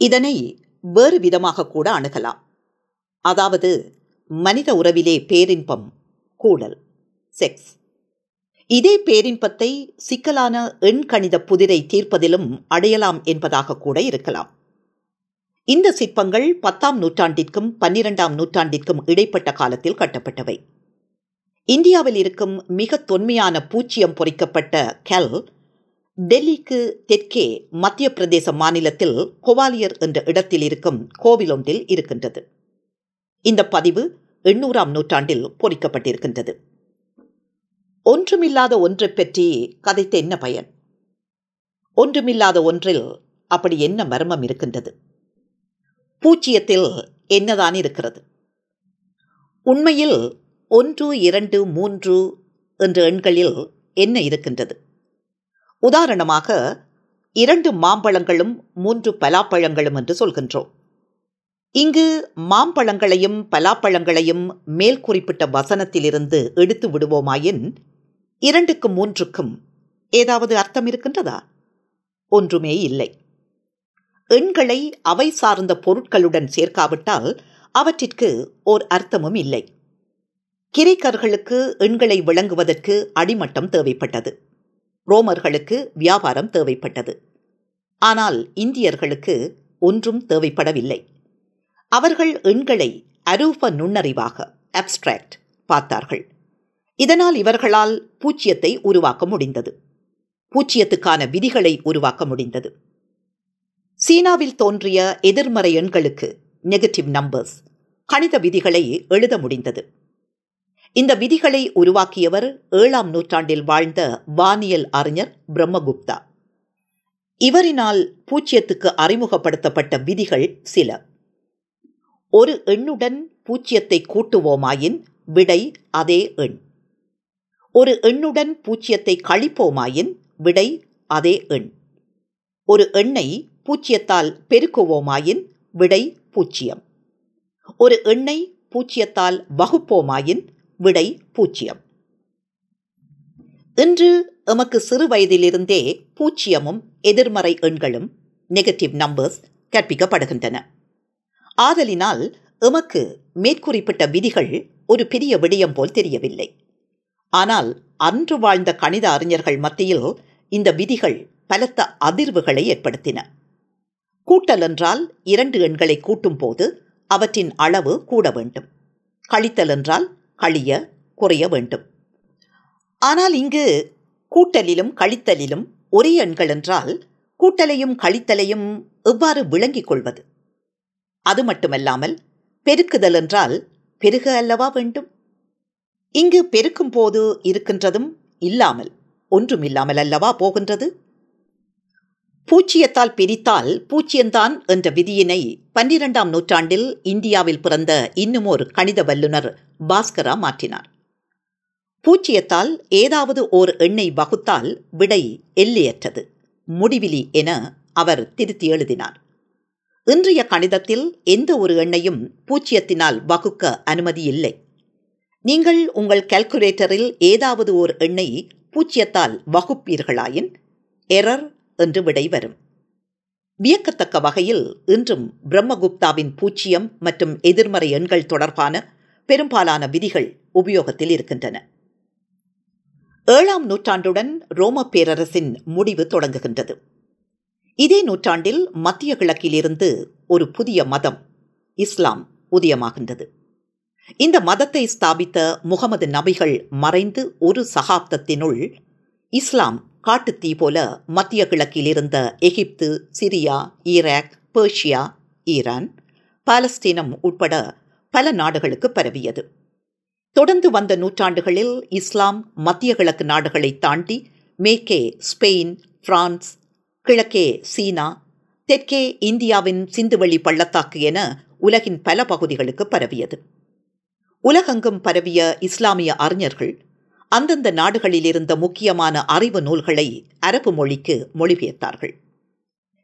இதனை வேறு விதமாக கூட அணுகலாம். அதாவது மனித உறவிலே பேரின்பம் கூடல் செக்ஸ் இதே பேரின்பத்தை சிக்கலான எண்கணித புதிரை தீர்ப்பதிலும் அடையலாம் என்பதாக கூட இருக்கலாம். இந்த சிற்பங்கள் பத்தாம் நூற்றாண்டிற்கும் பன்னிரெண்டாம் நூற்றாண்டிற்கும் இடைப்பட்ட காலத்தில் கட்டப்பட்டவை. இந்தியாவில் இருக்கும் மிக தொன்மையான பூச்சியம் பொறிக்கப்பட்ட கெல் டெல்லிக்கு தெற்கே மத்திய பிரதேச மாநிலத்தில் கோவாலியர் என்ற இடத்தில் இருக்கும் கோவிலொன்றில் இருக்கின்றது. இந்த பதிவு எண்ணூறாம் நூற்றாண்டில் பொறிக்கப்பட்டிருக்கின்றது. ஒன்றுமில்லாத ஒன்றைப் பற்றி கதைத்து என்ன பயன்? ஒன்றுமில்லாத ஒன்றில் அப்படி என்ன மர்மம் இருக்கின்றது? பூச்சியத்தில் என்னதான் இருக்கிறது? உண்மையில் ஒன்று இரண்டு மூன்று என்ற எண்களில் என்ன இருக்கின்றது? உதாரணமாக இரண்டு மாம்பழங்களும் மூன்று பலாப்பழங்களும் என்று சொல்கின்றோம். இங்கு மாம்பழங்களையும் பலாப்பழங்களையும் மேல் குறிப்பிட்ட வசனத்திலிருந்து எடுத்து விடுவோமாயின் இரண்டுக்கும் மூன்றுக்கும் ஏதாவது அர்த்தம் இருக்கின்றதா? ஒன்றுமே இல்லை. எண்களை அவை சார்ந்த பொருட்களுடன் சேர்க்காவிட்டால் அவற்றிற்கு ஓர் அர்த்தமும் இல்லை. கிரைக்கர்களுக்கு எண்களை விளங்குவதற்கு அடிமட்டம் தேவைப்பட்டது. ரோமர்களுக்கு வியாபாரம் தேவைப்பட்டது. ஆனால் இந்தியர்களுக்கு ஒன்றும் தேவைப்படவில்லை. அவர்கள் எண்களை அரூப நுண்ணறிவாக அப்ஸ்ட்ராக்ட் பார்த்தார்கள். இதனால் இவர்களால் பூச்சியத்தை உருவாக்க முடிந்தது. பூச்சியத்துக்கான விதிகளை உருவாக்க முடிந்தது. சீனாவில் தோன்றிய எதிர்மறை எண்களுக்கு நெகட்டிவ் நம்பர்ஸ் கணித விதிகளை எழுத முடிந்தது. இந்த விதிகளை உருவாக்கியவர் ஏழாம் நூற்றாண்டில் வாழ்ந்த வானியல் அறிஞர் பிரம்மகுப்தா. இவரினால் பூச்சியத்துக்கு அறிமுகப்படுத்தப்பட்ட விதிகள் சில. ஒரு எண்ணுடன் பூச்சியத்தை கூட்டுவோமாயின் விடை அதே எண். ஒரு எண்ணுடன் பூச்சியத்தை கழிப்போமாயின் விடை அதே எண். ஒரு எண்ணை பூச்சியத்தால் பெருக்குவோமாயின் விடை பூச்சியம். ஒரு எண்ணை பூச்சியத்தால் வகுப்போமாயின் விடை பூச்சியம். இன்று எமக்கு சிறு வயதிலிருந்தே பூச்சியமும் எதிர்மறை எண்களும் நெகட்டிவ் நம்பர்ஸ் கற்பிக்கப்படுகின்றன. ஆதலினால் எமக்கு மேற்குறிப்பிட்ட விதிகள் ஒரு பெரிய விடயம் போல் தெரியவில்லை. ஆனால் அன்று வாழ்ந்த கணித அறிஞர்கள் மத்தியில் இந்த விதிகள் பலத்த அதிர்வுகளை ஏற்படுத்தின. கூட்டல் என்றால் இரண்டு எண்களை கூட்டும் போது அவற்றின் அளவு கூட வேண்டும். கழித்தல் என்றால் கழிய குறைய வேண்டும். ஆனால் இங்கு கூட்டலிலும் கழித்தலிலும் ஒரே எண்கள் என்றால் கூட்டலையும் கழித்தலையும் எவ்வாறு விளங்கிக் கொள்வது? அது மட்டுமல்லாமல் பெருக்குதல் என்றால் பெருக அல்லவா வேண்டும்? இங்கு பெருக்கும் போது இருக்கின்றதும் இல்லாமல் ஒன்றும் இல்லாமல் அல்லவா போகின்றது? பூச்சியத்தால் பிரித்தால் பூச்சியந்தான் என்ற விதியினை பன்னிரெண்டாம் நூற்றாண்டில் இந்தியாவில் பிறந்த இன்னுமோர் கணித வல்லுநர் பாஸ்கரா மாற்றினார். பூச்சியத்தால் ஏதாவது ஓர் எண்ணை வகுத்தால் விடை எல்லையற்றது முடிவிலி என அவர் திருத்தி எழுதினார். இன்றைய கணிதத்தில் எந்த ஒரு எண்ணையும் பூச்சியத்தினால் வகுக்க அனுமதி இல்லை. நீங்கள் உங்கள் கால்குலேட்டரில் ஏதாவது ஓர் எண்ணை பூச்சியத்தால் வகுப்பீர்களாயின் எரர் என்று விடை வரும். வியக்கத்தக்க வகையில் இன்றும் பிரம்மகுப்தாவின் பூச்சியம் மற்றும் எதிர்மறை எண்கள் தொடர்பான பெரும்பாலான விதிகள் உபயோகத்தில் இருக்கின்றன. ஏழாம் நூற்றாண்டுடன் ரோம பேரரசின் முடிவு தொடங்குகின்றது. இதே நூற்றாண்டில் மத்திய கிழக்கிலிருந்து ஒரு புதிய மதம் இஸ்லாம் உதயமாகின்றது. இந்த மதத்தை ஸ்தாபித்த முகமது நபிகள் மறைந்து ஒரு சகாப்தத்தினுள் இஸ்லாம் காட்டுத்தீ போல மத்திய கிழக்கில் இருந்த Egypt Syria Iraq Persia Iran பாலஸ்தீனம் உட்பட பல நாடுகளுக்கு பரவியது. தொடர்ந்து வந்த நூற்றாண்டுகளில் இஸ்லாம் மத்திய கிழக்கு நாடுகளை தாண்டி மேற்கே ஸ்பெயின் பிரான்ஸ் கிழக்கே சீனா தெற்கே இந்தியாவின் சிந்துவெளி பள்ளத்தாக்கு என உலகின் பல பகுதிகளுக்கு பரவியது. உலகெங்கும் பரவிய இஸ்லாமிய அறிஞர்கள் அந்தந்த நாடுகளில் இருந்த முக்கியமான அறிவு நூல்களை அரபு மொழிக்கு மொழிபெயர்த்தார்கள்.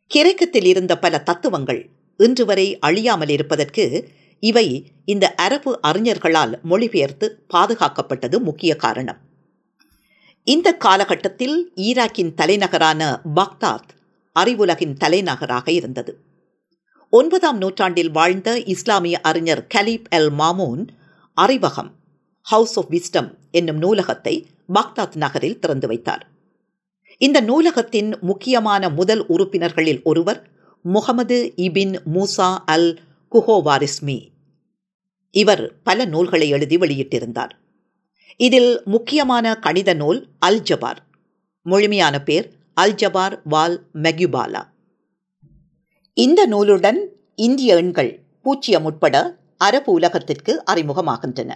கிரேக்கத்தில் இருந்த பல தத்துவங்கள் இன்று வரை அழியாமல் இருப்பதற்கு இவை இந்த அரபு அறிஞர்களால் மொழிபெயர்த்து பாதுகாக்கப்பட்டது முக்கிய காரணம். இந்த காலகட்டத்தில் ஈராக்கின் தலைநகரான பாக்தாத் அறிவுலகின் தலைநகராக இருந்தது. ஒன்பதாம் நூற்றாண்டில் வாழ்ந்த இஸ்லாமிய அறிஞர் கலீப் எல் மாமூன் அறிவகம் ஹவுஸ் ஆஃப் விஸ்டம் என்னும் நூலகத்தை பாக்தாத் நகரில் திறந்து வைத்தார். இந்த நூலகத்தின் முக்கியமான முதல் உறுப்பினர்களில் ஒருவர் முகமது இபின் மூசா அல் குஹோவாரிஸ்மி. இவர் பல நூல்களை எழுதி வெளியிட்டிருந்தார். இதில் முக்கியமான கணித நூல் அல் ஜபார் முழுமையான பேர் அல் ஜபார் வால் மெகுபாலா இந்த நூலுடன் இந்திய எண்கள் பூச்சியம் உட்பட அரபு உலகத்திற்கு அறிமுகமாகின்றன.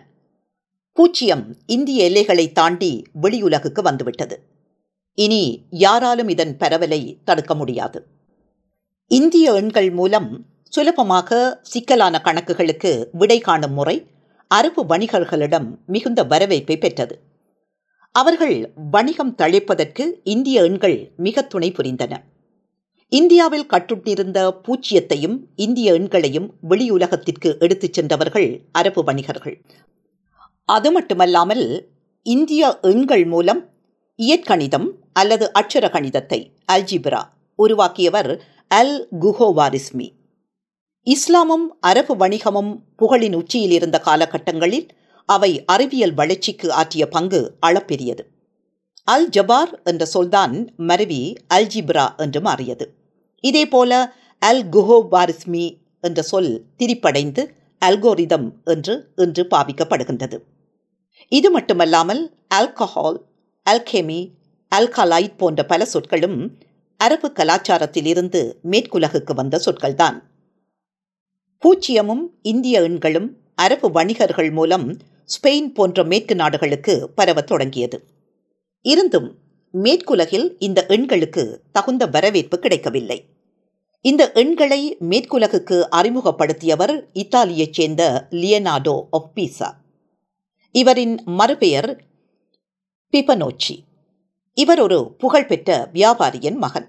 பூச்சியம் இந்திய எல்லைகளை தாண்டி வெளியுலகுக்கு வந்துவிட்டது. இனி யாராலும் இதன் பரவலை தடுக்க முடியாது. இந்திய எண்கள் மூலம் சுலபமாக சிக்கலான கணக்குகளுக்கு விடை காணும் முறை அரபு வணிகர்களிடம் மிகுந்த வரவேற்பை பெற்றது. அவர்கள் வணிகம் தழைப்பதற்கு இந்திய எண்கள் மிக துணை புரிந்தன. இந்தியாவில் கட்டுட்டிருந்த பூச்சியத்தையும் இந்திய எண்களையும் வெளியுலகத்திற்கு எடுத்துச் சென்றவர்கள் அரபு வணிகர்கள். அது மட்டுமல்லாமல் இந்திய எண்கள் மூலம் இயற்கணிதம் அல்லது அட்சர கணிதத்தை அல்ஜிப்ரா உருவாக்கியவர் அல் குஹோவாரிஸ்மி. இஸ்லாமும் அரபு வணிகமும் புகழின் உச்சியில் இருந்த காலகட்டங்களில் அவை அறிவியல் வளர்ச்சிக்கு ஆற்றிய பங்கு அளப்பெரியது. அல் ஜபார் என்ற சொல்தான் மருவி அல்ஜிப்ரா என்று மாறியது. இதேபோல அல் குஹோ வாரிஸ்மி என்ற சொல் திரிப்படைந்து அல்கோரிதம் என்று இன்று பாவிக்கப்படுகின்றது. இது மட்டுமல்லாமல் ஆல்கஹால் அல்கெமி அல்கலைட் போன்ற பல சொற்களும் அரபு கலாச்சாரத்தில் இருந்து மேற்குலகுக்கு வந்த சொற்கள்தான். பூச்சியமும் இந்திய எண்களும் அரபு வணிகர்கள் மூலம் ஸ்பெயின் போன்ற மேற்கு நாடுகளுக்கு பரவத் தொடங்கியது. இருந்தும் மேற்குலகில் இந்த எண்களுக்கு தகுந்த வரவேற்பு கிடைக்கவில்லை. இந்த எண்களை மேற்குலகுக்கு அறிமுகப்படுத்தியவர் இத்தாலியைச் சேர்ந்த லியனார்டோ ஆஃப் பீசா இவரின் மறுபெயர் பிபனோச்சி. இவர் ஒரு புகழ்பெற்ற வியாபாரியின் மகன்.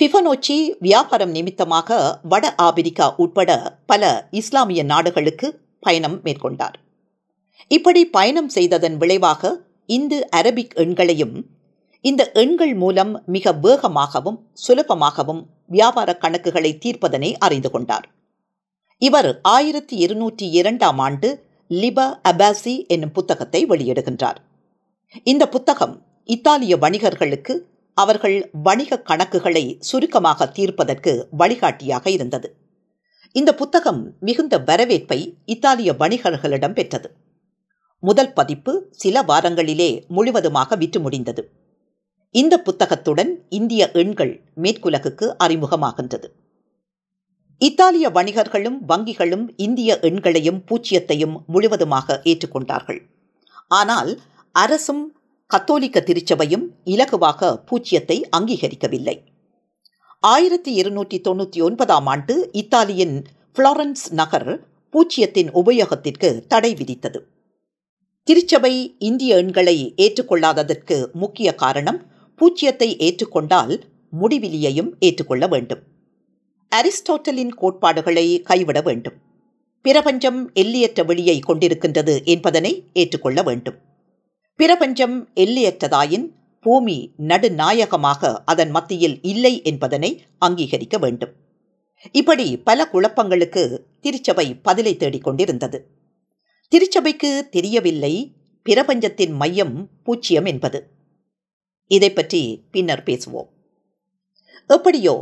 பிஃபனோச்சி வியாபாரம் நிமித்தமாக வட ஆப்பிரிக்கா உட்பட பல இஸ்லாமிய நாடுகளுக்கு பயணம் மேற்கொண்டார். இப்படி பயணம் செய்ததன் விளைவாக இந்து அரபிக் எண்களையும் இந்த எண்கள் மூலம் மிக வேகமாகவும் சுலபமாகவும் வியாபார கணக்குகளை தீர்ப்பதனை அறிந்து கொண்டார். இவர் ஆயிரத்தி இருநூற்றி இரண்டாம் ஆண்டு லிப அபாசி என்னும் புத்தகத்தை வெளியிடுகின்றார். இந்த புத்தகம் இத்தாலிய வணிகர்களுக்கு அவர்கள் வணிக கணக்குகளை சுருக்கமாக தீர்ப்பதற்கு வழிகாட்டியாக இருந்தது. இந்த புத்தகம் மிகுந்த வரவேற்பை இத்தாலிய வணிகர்களிடம் பெற்றது. முதல் பதிப்பு சில வாரங்களிலே முழுவதுமாக விற்று முடிந்தது இந்த புத்தகத்துடன் இந்திய எண்கள் மேற்குலகுக்கு அறிமுகமாகின்றது. இத்தாலிய வணிகர்களும் வங்கிகளும் இந்திய எண்களையும் பூச்சியத்தையும் முழுவதுமாக ஏற்றுக்கொண்டார்கள். ஆனால் அரசும் கத்தோலிக்க திருச்சபையும் இலகுவாக பூச்சியத்தை அங்கீகரிக்கவில்லை. ஆயிரத்தி இருநூற்றி தொண்ணூற்றி ஒன்பதாம் ஆண்டு இத்தாலியின் புளோரன்ஸ் நகர் பூச்சியத்தின் உபயோகத்திற்கு தடை விதித்தது. திருச்சபை இந்திய எண்களை ஏற்றுக்கொள்ளாததற்கு முக்கிய காரணம் பூச்சியத்தை ஏற்றுக்கொண்டால் முடிவிலியையும் ஏற்றுக்கொள்ள வேண்டும். அரிஸ்டோட்டலின் கோட்பாடுகளை கைவிட வேண்டும். பிரபஞ்சம் எல்லையற்ற வெளியை கொண்டிருக்கின்றது என்பதனை ஏற்றுக்கொள்ள வேண்டும். பிரபஞ்சம் எல்லையற்றதாயின் பூமி நடுநாயகமாக அதன் மத்தியில் இல்லை என்பதனை அங்கீகரிக்க வேண்டும். இப்படி பல குழப்பங்களுக்கு திருச்சபை பதிலை தேடிக் கொண்டிருந்தது திருச்சபைக்கு தெரியவில்லை. பிரபஞ்சத்தின் மையம் பூச்சியம் என்பது. இதை பற்றி பின்னர் பேசுவோம். எப்படியோ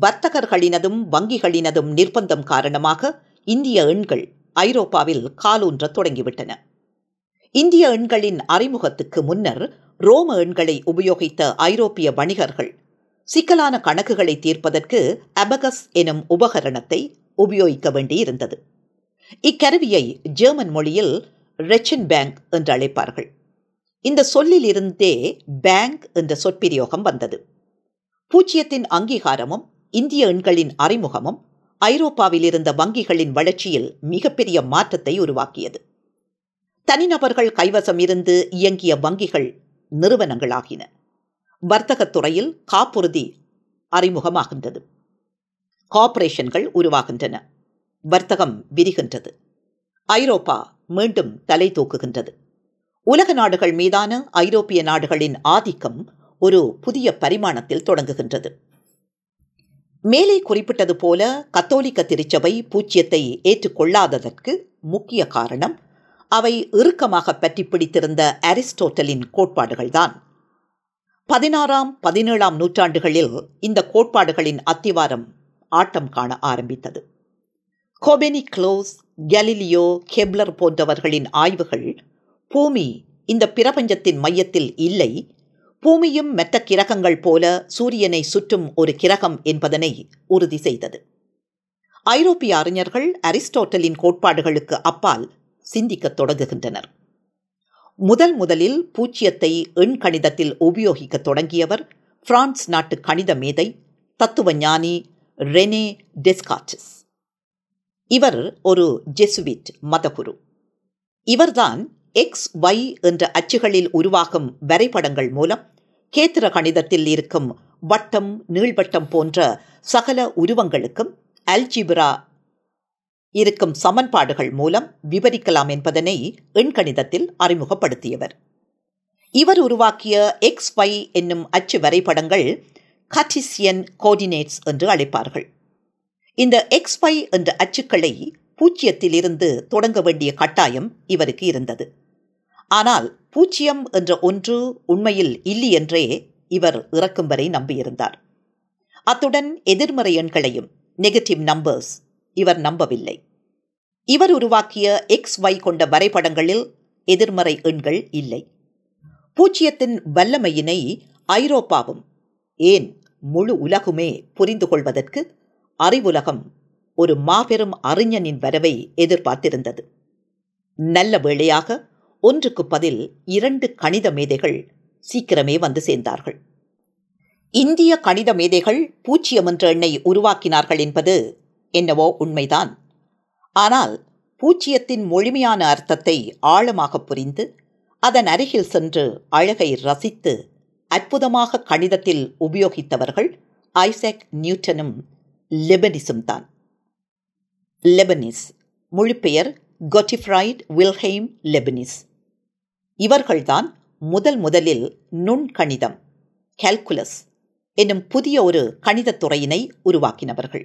வர்த்தகர்களினதும் வங்கிகளினதும் நிர்பந்தம் காரணமாக இந்திய எண்கள் ஐரோப்பாவில் காலூன்ற தொடங்கிவிட்டன. இந்திய எண்களின் அறிமுகத்துக்கு முன்னர் ரோம எண்களை உபயோகித்த ஐரோப்பிய வணிகர்கள் சிக்கலான கணக்குகளை தீர்ப்பதற்கு அபகஸ் எனும் உபகரணத்தை உபயோகிக்க வேண்டியிருந்தது. இக்கருவியை ஜெர்மன் மொழியில் ரெச்சன் பேங்க் என்று அழைப்பார்கள். இந்த சொல்லிலிருந்தே பேங்க் என்ற சொற்பிரயோகம் வந்தது. பூச்சியத்தின் அங்கீகாரமும் இந்திய எண்களின் அறிமுகமும் ஐரோப்பாவில் இருந்த வங்கிகளின் வளர்ச்சியில் மிகப்பெரிய மாற்றத்தை உருவாக்கியது. தனிநபர்கள் கைவசம் இருந்து இயங்கிய வங்கிகள் நிறுவனங்களாகின. வர்த்தகத் துறையில் காப்புறுதி அறிமுகமாகின்றது. கார்ப்பரேஷன்கள் உருவாகின்றன. வர்த்தகம் விரிகின்றது. ஐரோப்பா மீண்டும் தலை தூக்குகின்றது. உலக நாடுகள் மீதான ஐரோப்பிய நாடுகளின் ஆதிக்கம் ஒரு புதிய பரிமாணத்தில் தொடங்குகின்றது. மேலே குறிப்பிட்டது போல கத்தோலிக்க திருச்சபை பூச்சியத்தை ஏற்றுக்கொள்ளாததற்கு முக்கிய காரணம் அவை இறுக்கமாக பற்றி பிடித்திருந்த அரிஸ்டோட்டலின் கோட்பாடுகள்தான். பதினாறாம் பதினேழாம் நூற்றாண்டுகளில் இந்த கோட்பாடுகளின் அத்திவாரம் ஆட்டம் காண ஆரம்பித்தது. கோபெனி க்ளோஸ் கலிலியோ கெப்லர் போன்றவர்களின் ஆய்வுகள் பூமி இந்த பிரபஞ்சத்தின் மையத்தில் இல்லை. பூமியும் மற்ற கிரகங்கள் போல சூரியனை சுற்றும் ஒரு கிரகம் என்பதனை உறுதி செய்தது. ஐரோப்பிய அறிஞர்கள் அரிஸ்டோட்டலின் கோட்பாடுகளுக்கு அப்பால் சிந்திக்கத் தொடங்குகின்றனர். முதல் முதலில் பூச்சியத்தை எண்கணிதத்தில் உபயோகிக்கத் தொடங்கியவர் பிரான்ஸ் நாட்டு கணித மேதை தத்துவ ஞானி ரெனே டெஸ்காட்டிஸ் இவர் ஒரு ஜெசுவிட் மதகுரு. இவர்தான் எக்ஸ் ஒய் என்ற அச்சுகளில் உருவாகும் வரைபடங்கள் மூலம் கேத்திர கணிதத்தில் இருக்கும் வட்டம் நீள்வட்டம் போன்ற சகல உருவங்களுக்கும் அல்ஜிபிரா இருக்கும் சமன்பாடுகள் மூலம் விவரிக்கலாம் என்பதனை எண்கணிதத்தில் அறிமுகப்படுத்தியவர். இவர் உருவாக்கிய எக்ஸ் ஒய் என்னும் அச்சு வரைபடங்கள் கட்டிசியன் கோஆர்டினேட்ஸ் என்று அழைப்பார்கள். இந்த எக்ஸ் ஒய் என்ற அச்சுக்களை பூச்சியத்திலிருந்து தொடங்க வேண்டிய கட்டாயம் இவருக்கு இருந்தது. ஆனால் பூச்சியம் என்ற ஒன்று உண்மையில் இல்லை என்றே இவர் இறக்கும் வரை நம்பியிருந்தார். அத்துடன் எதிர்மறை எண்களையும் நெகட்டிவ் நம்பர்ஸ் இவர் நம்பவில்லை. இவர் உருவாக்கிய எக்ஸ் ஒய் கொண்ட வரைபடங்களில் எதிர்மறை எண்கள் இல்லை. பூச்சியத்தின் வல்லமையினை ஐரோப்பாவும் ஏன் முழு உலகுமே புரிந்து கொள்வதற்கு அறிவுலகம் ஒரு மாபெரும் அறிஞனின் வரவை எதிர்பார்த்திருந்தது. நல்ல வேளையாக ஒன்றுக்கு பதில் இரண்டு கணித மேதைகள் சீக்கிரமே வந்து சேர்ந்தார்கள். இந்திய கணித மேதைகள் பூச்சியம் என்ற எண்ணை உருவாக்கினார்கள் என்பது என்னவோ உண்மைதான். ஆனால் பூச்சியத்தின் முழுமையான அர்த்தத்தை ஆழமாக புரிந்து அதன் அருகில் சென்று அழகை ரசித்து அற்புதமாக கணிதத்தில் உபயோகித்தவர்கள் ஐசக் நியூட்டனும் லெபனிஸும் தான். லெபனிஸ் முழுப்பெயர் கொட்டிஃப்ரைட் வில்ஹெய்ம் லெபனிஸ் இவர்கள்தான் முதல் முதலில் நுண்கணிதம் கால்குலஸ் என்னும் புதிய ஒரு கணிதத் துறையினை உருவாக்கினவர்கள்.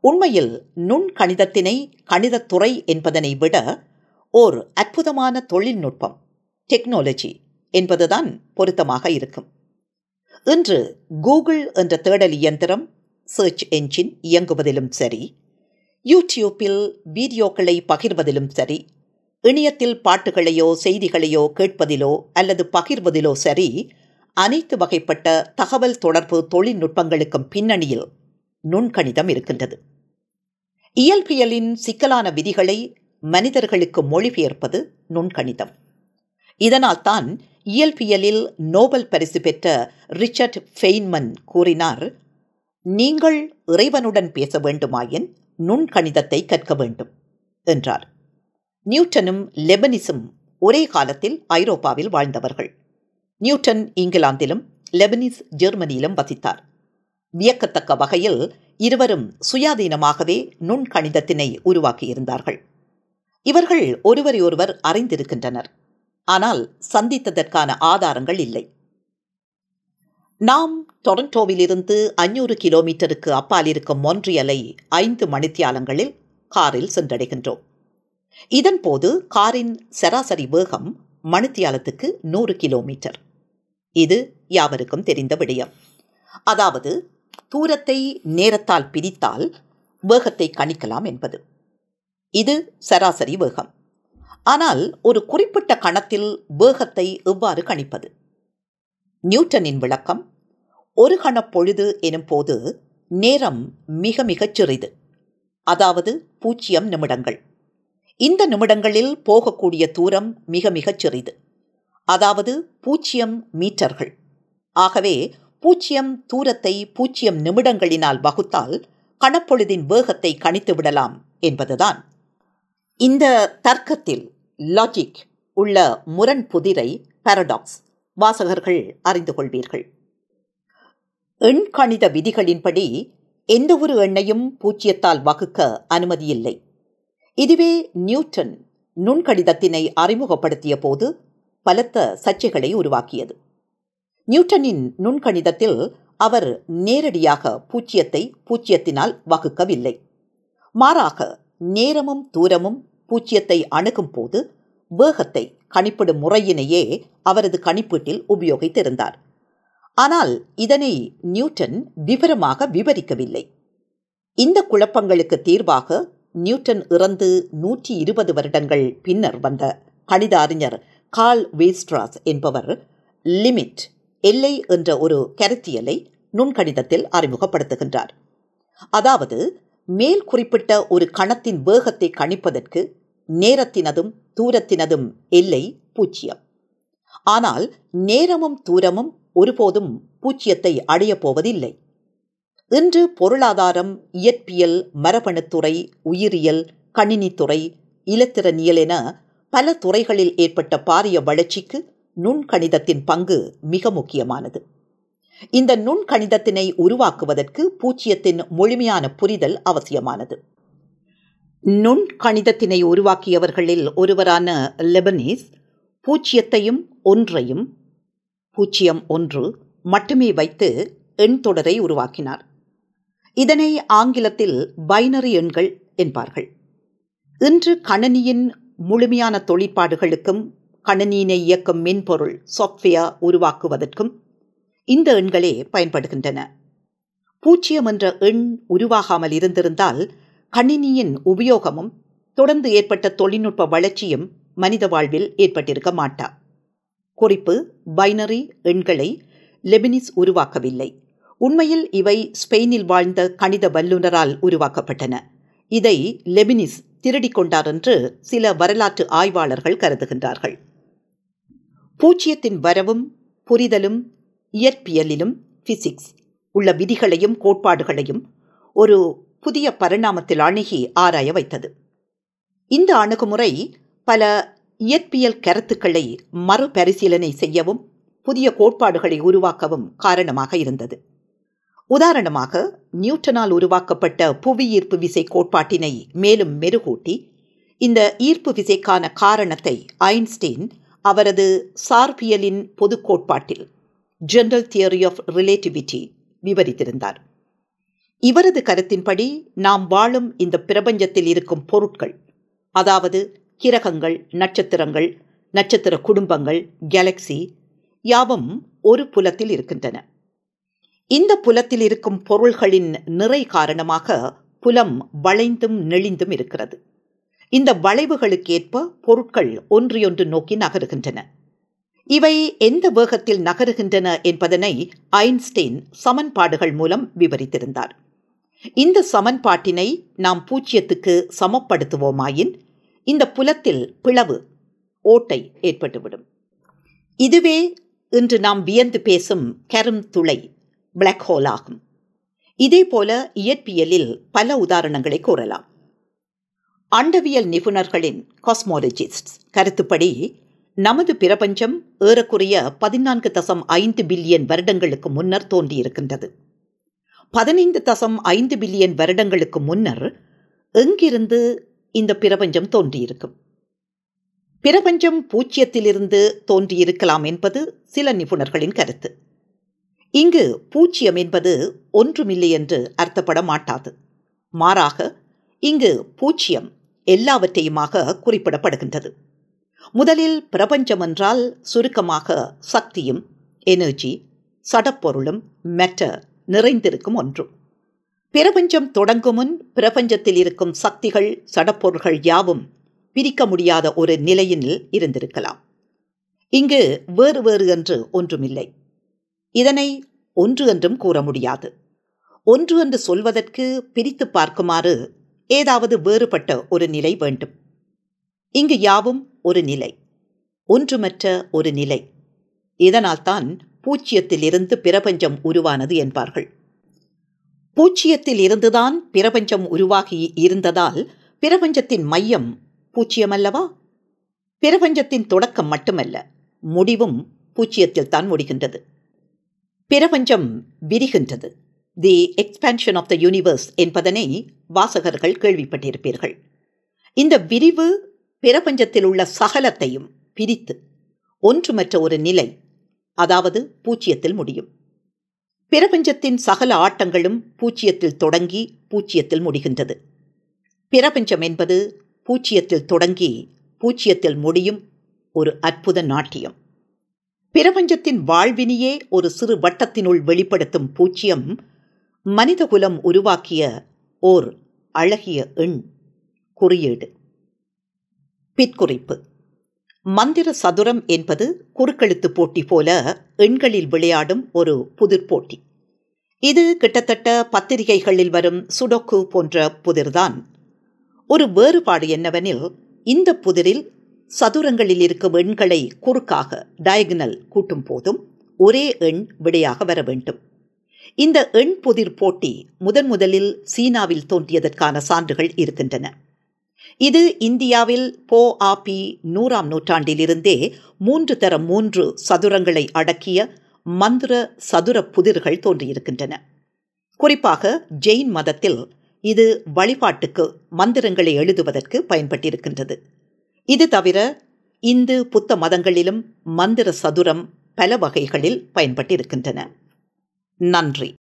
உண்மையில் நுண்கணிதத்தினை கணிதத்துறை என்பதனை விட ஓர் அற்புதமான தொழில்நுட்பம் டெக்னாலஜி என்பதுதான் பொருத்தமாக இருக்கும். இன்று கூகுள் என்ற தேடல் இயந்திரம் சர்ச் என்ஜின் இயங்குவதிலும் சரி. யூடியூப்பில் வீடியோக்களை பகிர்வதிலும் சரி. இணையத்தில் பாட்டுகளையோ செய்திகளையோ கேட்பதிலோ அல்லது பகிர்வதிலோ சரி. அனைத்து வகைப்பட்ட தகவல் தொடர்பு தொழில்நுட்பங்களுக்கும் பின்னணியில் நுண்கணிதம் இருக்கின்றது. இயல்பியலின் சிக்கலான விதிகளை மனிதர்களுக்கு மொழிபெயர்ப்பது நுண்கணிதம். இதனால்தான் இயல்பியலில் நோபல் பரிசு பெற்ற ரிச்சர்ட் ஃபெய்ன்மன் கூறினார் நீங்கள் இறைவனுடன் பேச வேண்டுமாயின் நுண்கணிதத்தை கற்க வேண்டும் என்றார். நியூட்டனும் லெபனிஸும் ஒரே காலத்தில் ஐரோப்பாவில் வாழ்ந்தவர்கள். நியூட்டன் இங்கிலாந்திலும் லெபனிஸ் ஜெர்மனியிலும் வசித்தார். வியக்கத்தக்க வகையில் இருவரும் சுயாதீனமாகவே நுண்கணிதத்தினை உருவாக்கியிருந்தார்கள். இவர்கள் ஒருவரையொருவர் அறிந்திருக்கின்றனர். ஆனால் சந்தித்ததற்கான ஆதாரங்கள் இல்லை. நாம் டொரண்டோவிலிருந்து அஞ்சூறு கிலோமீட்டருக்கு அப்பால் இருக்கும் மொன்றியலை ஐந்து மணித்தியாலங்களில் காரில் சென்றடைகின்றோம். இதன்போது காரின் சராசரி வேகம் மணித்தியாலத்துக்கு நூறு கிலோமீட்டர். இது யாவருக்கும் தெரிந்த விடயம். அதாவது தூரத்தை நேரத்தால் பிரித்தால் வேகத்தை கணிக்கலாம் என்பது. இது சராசரி வேகம். ஆனால் ஒரு குறிப்பிட்ட கணத்தில் வேகத்தை எவ்வாறு கணிப்பது? நியூட்டனின் விளக்கம் ஒரு கணப்பொழுது எனும் போது நேரம் மிக மிகச் சிறிது. அதாவது பூஜ்ஜியம் நிமிடங்கள். இந்த நிமிடங்களில் போகக்கூடிய தூரம் மிக மிகச் சிறிது. அதாவது பூஜ்ஜியம் மீட்டர்கள். ஆகவே பூஜ்ஜியம் தூரத்தை பூஜ்ஜியம் நிமிடங்களினால் வகுத்தால் கணப்பொழுதின் வேகத்தை கணித்து விடலாம் என்பதுதான். இந்த தர்க்கத்தில் லாஜிக் உள்ள முரண் புதிரை பாரடாக்ஸ் வாசகர்கள் அறிந்து கொள்வீர்கள். எண்கணித விதிகளின்படி எந்த ஒரு எண்ணையும் பூஜ்ஜியத்தால் வகுக்க அனுமதியில்லை. இதுவே நியூட்டன் நுண்கணிதத்தினை அறிமுகப்படுத்திய போது பலத்த சர்ச்சைகளை உருவாக்கியது. நியூட்டனின் நுண்கணிதத்தில் அவர் நேரடியாக பூச்சியத்தை பூச்சியத்தினால் வகுக்கவில்லை. மாறாக நேரமும் தூரமும் பூச்சியத்தை அணுகும் போது வேகத்தை கணிப்பிடும் முறையினையே அவரது கணிப்பீட்டில் உபயோகித்திருந்தார். ஆனால் இதனை நியூட்டன் விவரமாக விவரிக்கவில்லை. இந்த குழப்பங்களுக்கு தீர்வாக நியூட்டன் இறந்து நூற்றி இருபது வருடங்கள் பின்னர் வந்த கணித அறிஞர் கால் வேஸ்ட்ராஸ் என்பவர் லிமிட் எல்லை என்ற ஒரு கருத்தியலை நுண்கணிதத்தில் அறிமுகப்படுத்துகின்றார். அதாவது மேல் குறிப்பிட்ட ஒரு கணத்தின் வேகத்தை கணிப்பதற்கு நேரத்தினதும் தூரத்தினதும் எல்லை பூஜ்ஜியம். ஆனால் நேரமும் தூரமும் ஒருபோதும் பூச்சியத்தை அடையப் போவதில்லை. இன்று பொருளாதாரம் இயற்பியல் மரபணுத்துறை உயிரியல் கணினித்துறை இலத்திரனியல் என பல துறைகளில் ஏற்பட்ட பாரிய வளர்ச்சிக்கு நுண்கணிதத்தின் பங்கு மிக முக்கியமானது. இந்த நுண்கணிதத்தினை உருவாக்குவதற்கு பூச்சியத்தின் முழுமையான புரிதல் அவசியமானது. நுண்கணிதத்தினை உருவாக்கியவர்களில் ஒருவரான லெபனீஸ் பூச்சியத்தையும் ஒன்றையும் பூச்சியம் ஒன்று மட்டுமே வைத்து எண் தொடரை உருவாக்கினார். இதனை ஆங்கிலத்தில் பைனரி எண்கள் என்பார்கள். இன்று கணனியின் முழுமையான தொழிற்பாடுகளுக்கும் கணனியினை இயக்கும் மென்பொருள் சாஃப்ட்வேர் உருவாக்குவதற்கும் இந்த எண்களே பயன்படுகின்றன. பூச்சியம் என்ற எண் உருவாகாமல் இருந்திருந்தால் கணினியின் உபயோகமும் தொடர்ந்து ஏற்பட்ட தொழில்நுட்ப வளர்ச்சியும் மனித வாழ்வில் ஏற்பட்டிருக்க மாட்டா. குறிப்பு பைனரி எண்களை லெபினிஸ் உருவாக்கவில்லை. உண்மையில் இவை ஸ்பெயினில் வாழ்ந்த கணித வல்லுநரால் உருவாக்கப்பட்டன. இதை லெபினிஸ் திருடிக் கொண்டார் என்று சில வரலாற்று ஆய்வாளர்கள் கருதுகின்றார்கள். பூச்சியத்தின் வரவும் புரிதலும் இயற்பியலிலும் பிசிக்ஸ் உள்ள விதிகளையும் கோட்பாடுகளையும் ஒரு புதிய பரிணாமத்தில் அணுகி ஆராய வைத்தது. இந்த அணுகுமுறை பல இயற்பியல் கருத்துக்களை மறுபரிசீலனை செய்யவும் புதிய கோட்பாடுகளை உருவாக்கவும் காரணமாக இருந்தது. உதாரணமாக நியூட்டனால் உருவாக்கப்பட்ட புவி ஈர்ப்பு விசை கோட்பாட்டினை மேலும் மெருகூட்டி இந்த ஈர்ப்பு விசைக்கான காரணத்தை ஐன்ஸ்டீன் அவரது சார்பியலின் பொது கோட்பாட்டில் ஜெனரல் தியரி ஆஃப் ரிலேட்டிவிட்டி விவரித்திருந்தார். இவரது கருத்தின்படி நாம் வாழும் இந்த பிரபஞ்சத்தில் இருக்கும் பொருட்கள் அதாவது கிரகங்கள் நட்சத்திரங்கள் நட்சத்திர குடும்பங்கள் கேலக்சி யாவும் ஒரு புலத்தில் இருக்கின்றன. இந்த புலத்தில் இருக்கும் பொருள்களின் நிறை காரணமாக புலம் வளைந்தும் நெளிந்தும் இருக்கிறது. இந்த வளைவுகளுக்கேற்ப பொருட்கள் ஒன்றையொன்று நோக்கி நகருகின்றன. இவை எந்த வேகத்தில் நகருகின்றன என்பதனை ஐன்ஸ்டீன் சமன்பாடுகள் மூலம் விவரித்திருந்தார். இந்த சமன்பாட்டினை நாம் பூச்சியத்துக்கு சமப்படுத்துவோமாயின் இந்த புலத்தில் பிளவு ஓட்டை ஏற்பட்டுவிடும். இதுவே இன்று நாம் வியந்து பேசும் கரும் துளை பிளாக் ஹோல் ஆகும். இதே போல இயற்பியலில் பல உதாரணங்களை கூறலாம். அண்டவியல் நிபுணர்களின் காஸ்மாலஜிஸ்ட் கருத்துப்படி நமது பிரபஞ்சம் ஏறக்குறைய பதினான்கு தசம் ஐந்து பில்லியன் வருடங்களுக்கு முன்னர் தோன்றியிருக்கின்றது. பதினைந்து தசம் ஐந்து பில்லியன் வருடங்களுக்கு முன்னர் எங்கிருந்து இந்த பிரபஞ்சம் தோன்றியிருக்கும். பிரபஞ்சம் பூச்சியத்திலிருந்து தோன்றியிருக்கலாம் என்பது சில நிபுணர்களின் கருத்து. இங்கு பூச்சியம் என்பது ஒன்றுமில்லை என்று அர்த்தப்பட மாட்டாது. மாறாக இங்கு பூச்சியம் எல்லாவற்றையுமாக குறிப்பிடப்படுகின்றது. முதலில் பிரபஞ்சம் என்றால் சுருக்கமாக சக்தியும் எனர்ஜி சடப்பொருளும் மெட்டர் நிறைந்திருக்கும் ஒன்றும் பிரபஞ்சம் தொடங்கும் முன் பிரபஞ்சத்தில் இருக்கும் சக்திகள் சடப்பொருள்கள் யாவும் பிரிக்க முடியாத ஒரு நிலையினில் இருந்திருக்கலாம். இங்கு வேறு வேறு என்று ஒன்றுமில்லை. இதனை ஒன்று என்றும் கூற முடியாது. ஒன்று என்று சொல்வதற்கு பிரித்து பார்க்குமாறு ஏதாவது வேறுபட்ட ஒரு நிலை வேண்டும். இங்கு யாவும் ஒரு நிலை ஒன்றுமற்ற ஒரு நிலை. இதனால்தான் பூச்சியத்திலிருந்து பிரபஞ்சம் உருவானது என்பார்கள். பூச்சியத்தில் இருந்துதான் பிரபஞ்சம் உருவாகி இருந்ததால் பிரபஞ்சத்தின் மையம் பூச்சியமல்லவா பிரபஞ்சத்தின் தொடக்கம் மட்டுமல்ல முடிவும் பூச்சியத்தில் தான் முடிகின்றது. பிரபஞ்சம் விரிகின்றது. The expansion of the universe என்பதனை வாசகர்கள் கேள்விப்பட்டிருப்பீர்கள். இந்த விரிவு பிரபஞ்சத்தில் உள்ள சகலத்தையும் பிரித்து ஒன்றுமற்ற ஒரு நிலை அதாவது பூச்சியத்தில் முடியும். பிரபஞ்சத்தின் சகல ஆட்டங்களும் பூச்சியத்தில் தொடங்கி பூச்சியத்தில் முடிகின்றது. பிரபஞ்சம் என்பது பூச்சியத்தில் தொடங்கி பூச்சியத்தில் முடியும் ஒரு அற்புத நாட்டியம். பிரபஞ்சத்தின் வாழ்வினியே ஒரு சிறு வட்டத்தினுள் வெளிப்படுத்தும் பூச்சியம் மனிதகுலம் உருவாக்கிய ஓர் அழகிய எண் குறியீடு. பிற்குறிப்பு. மந்திர சதுரம் என்பது குறுக்கெழுத்து போட்டி போல எண்களில் விளையாடும் ஒரு புதிர் போட்டி. இது கிட்டத்தட்ட பத்திரிகைகளில் வரும் சுடோக்கு போன்ற புதிர்தான். ஒரு வேறுபாடு என்னவெனில் இந்த புதிரில் சதுரங்களில் இருக்கும் எண்களை குறுக்காக டயகனல் கூட்டும் போதும் ஒரே எண் விடையாக வர வேண்டும். இந்த எண் புதிர் போட்டி முதன் முதலில் சீனாவில் தோன்றியதற்கான சான்றுகள் இருக்கின்றன. இது இந்தியாவில் போ ஆபி நூறாம் நூற்றாண்டிலிருந்தே மூன்று தரம் மூன்று சதுரங்களை அடக்கிய மந்திர சதுர புதிர்கள் தோன்றியிருக்கின்றன. குறிப்பாக ஜெயின் மதத்தில் இது வழிபாட்டுக்கு மந்திரங்களை எழுதுவதற்கு பயன்பட்டிருக்கின்றது. இது தவிர இந்து புத்த மதங்களிலும் மந்திர சதுரம் பல வகைகளில் பயன்பட்டிருக்கின்றன. நன்றி.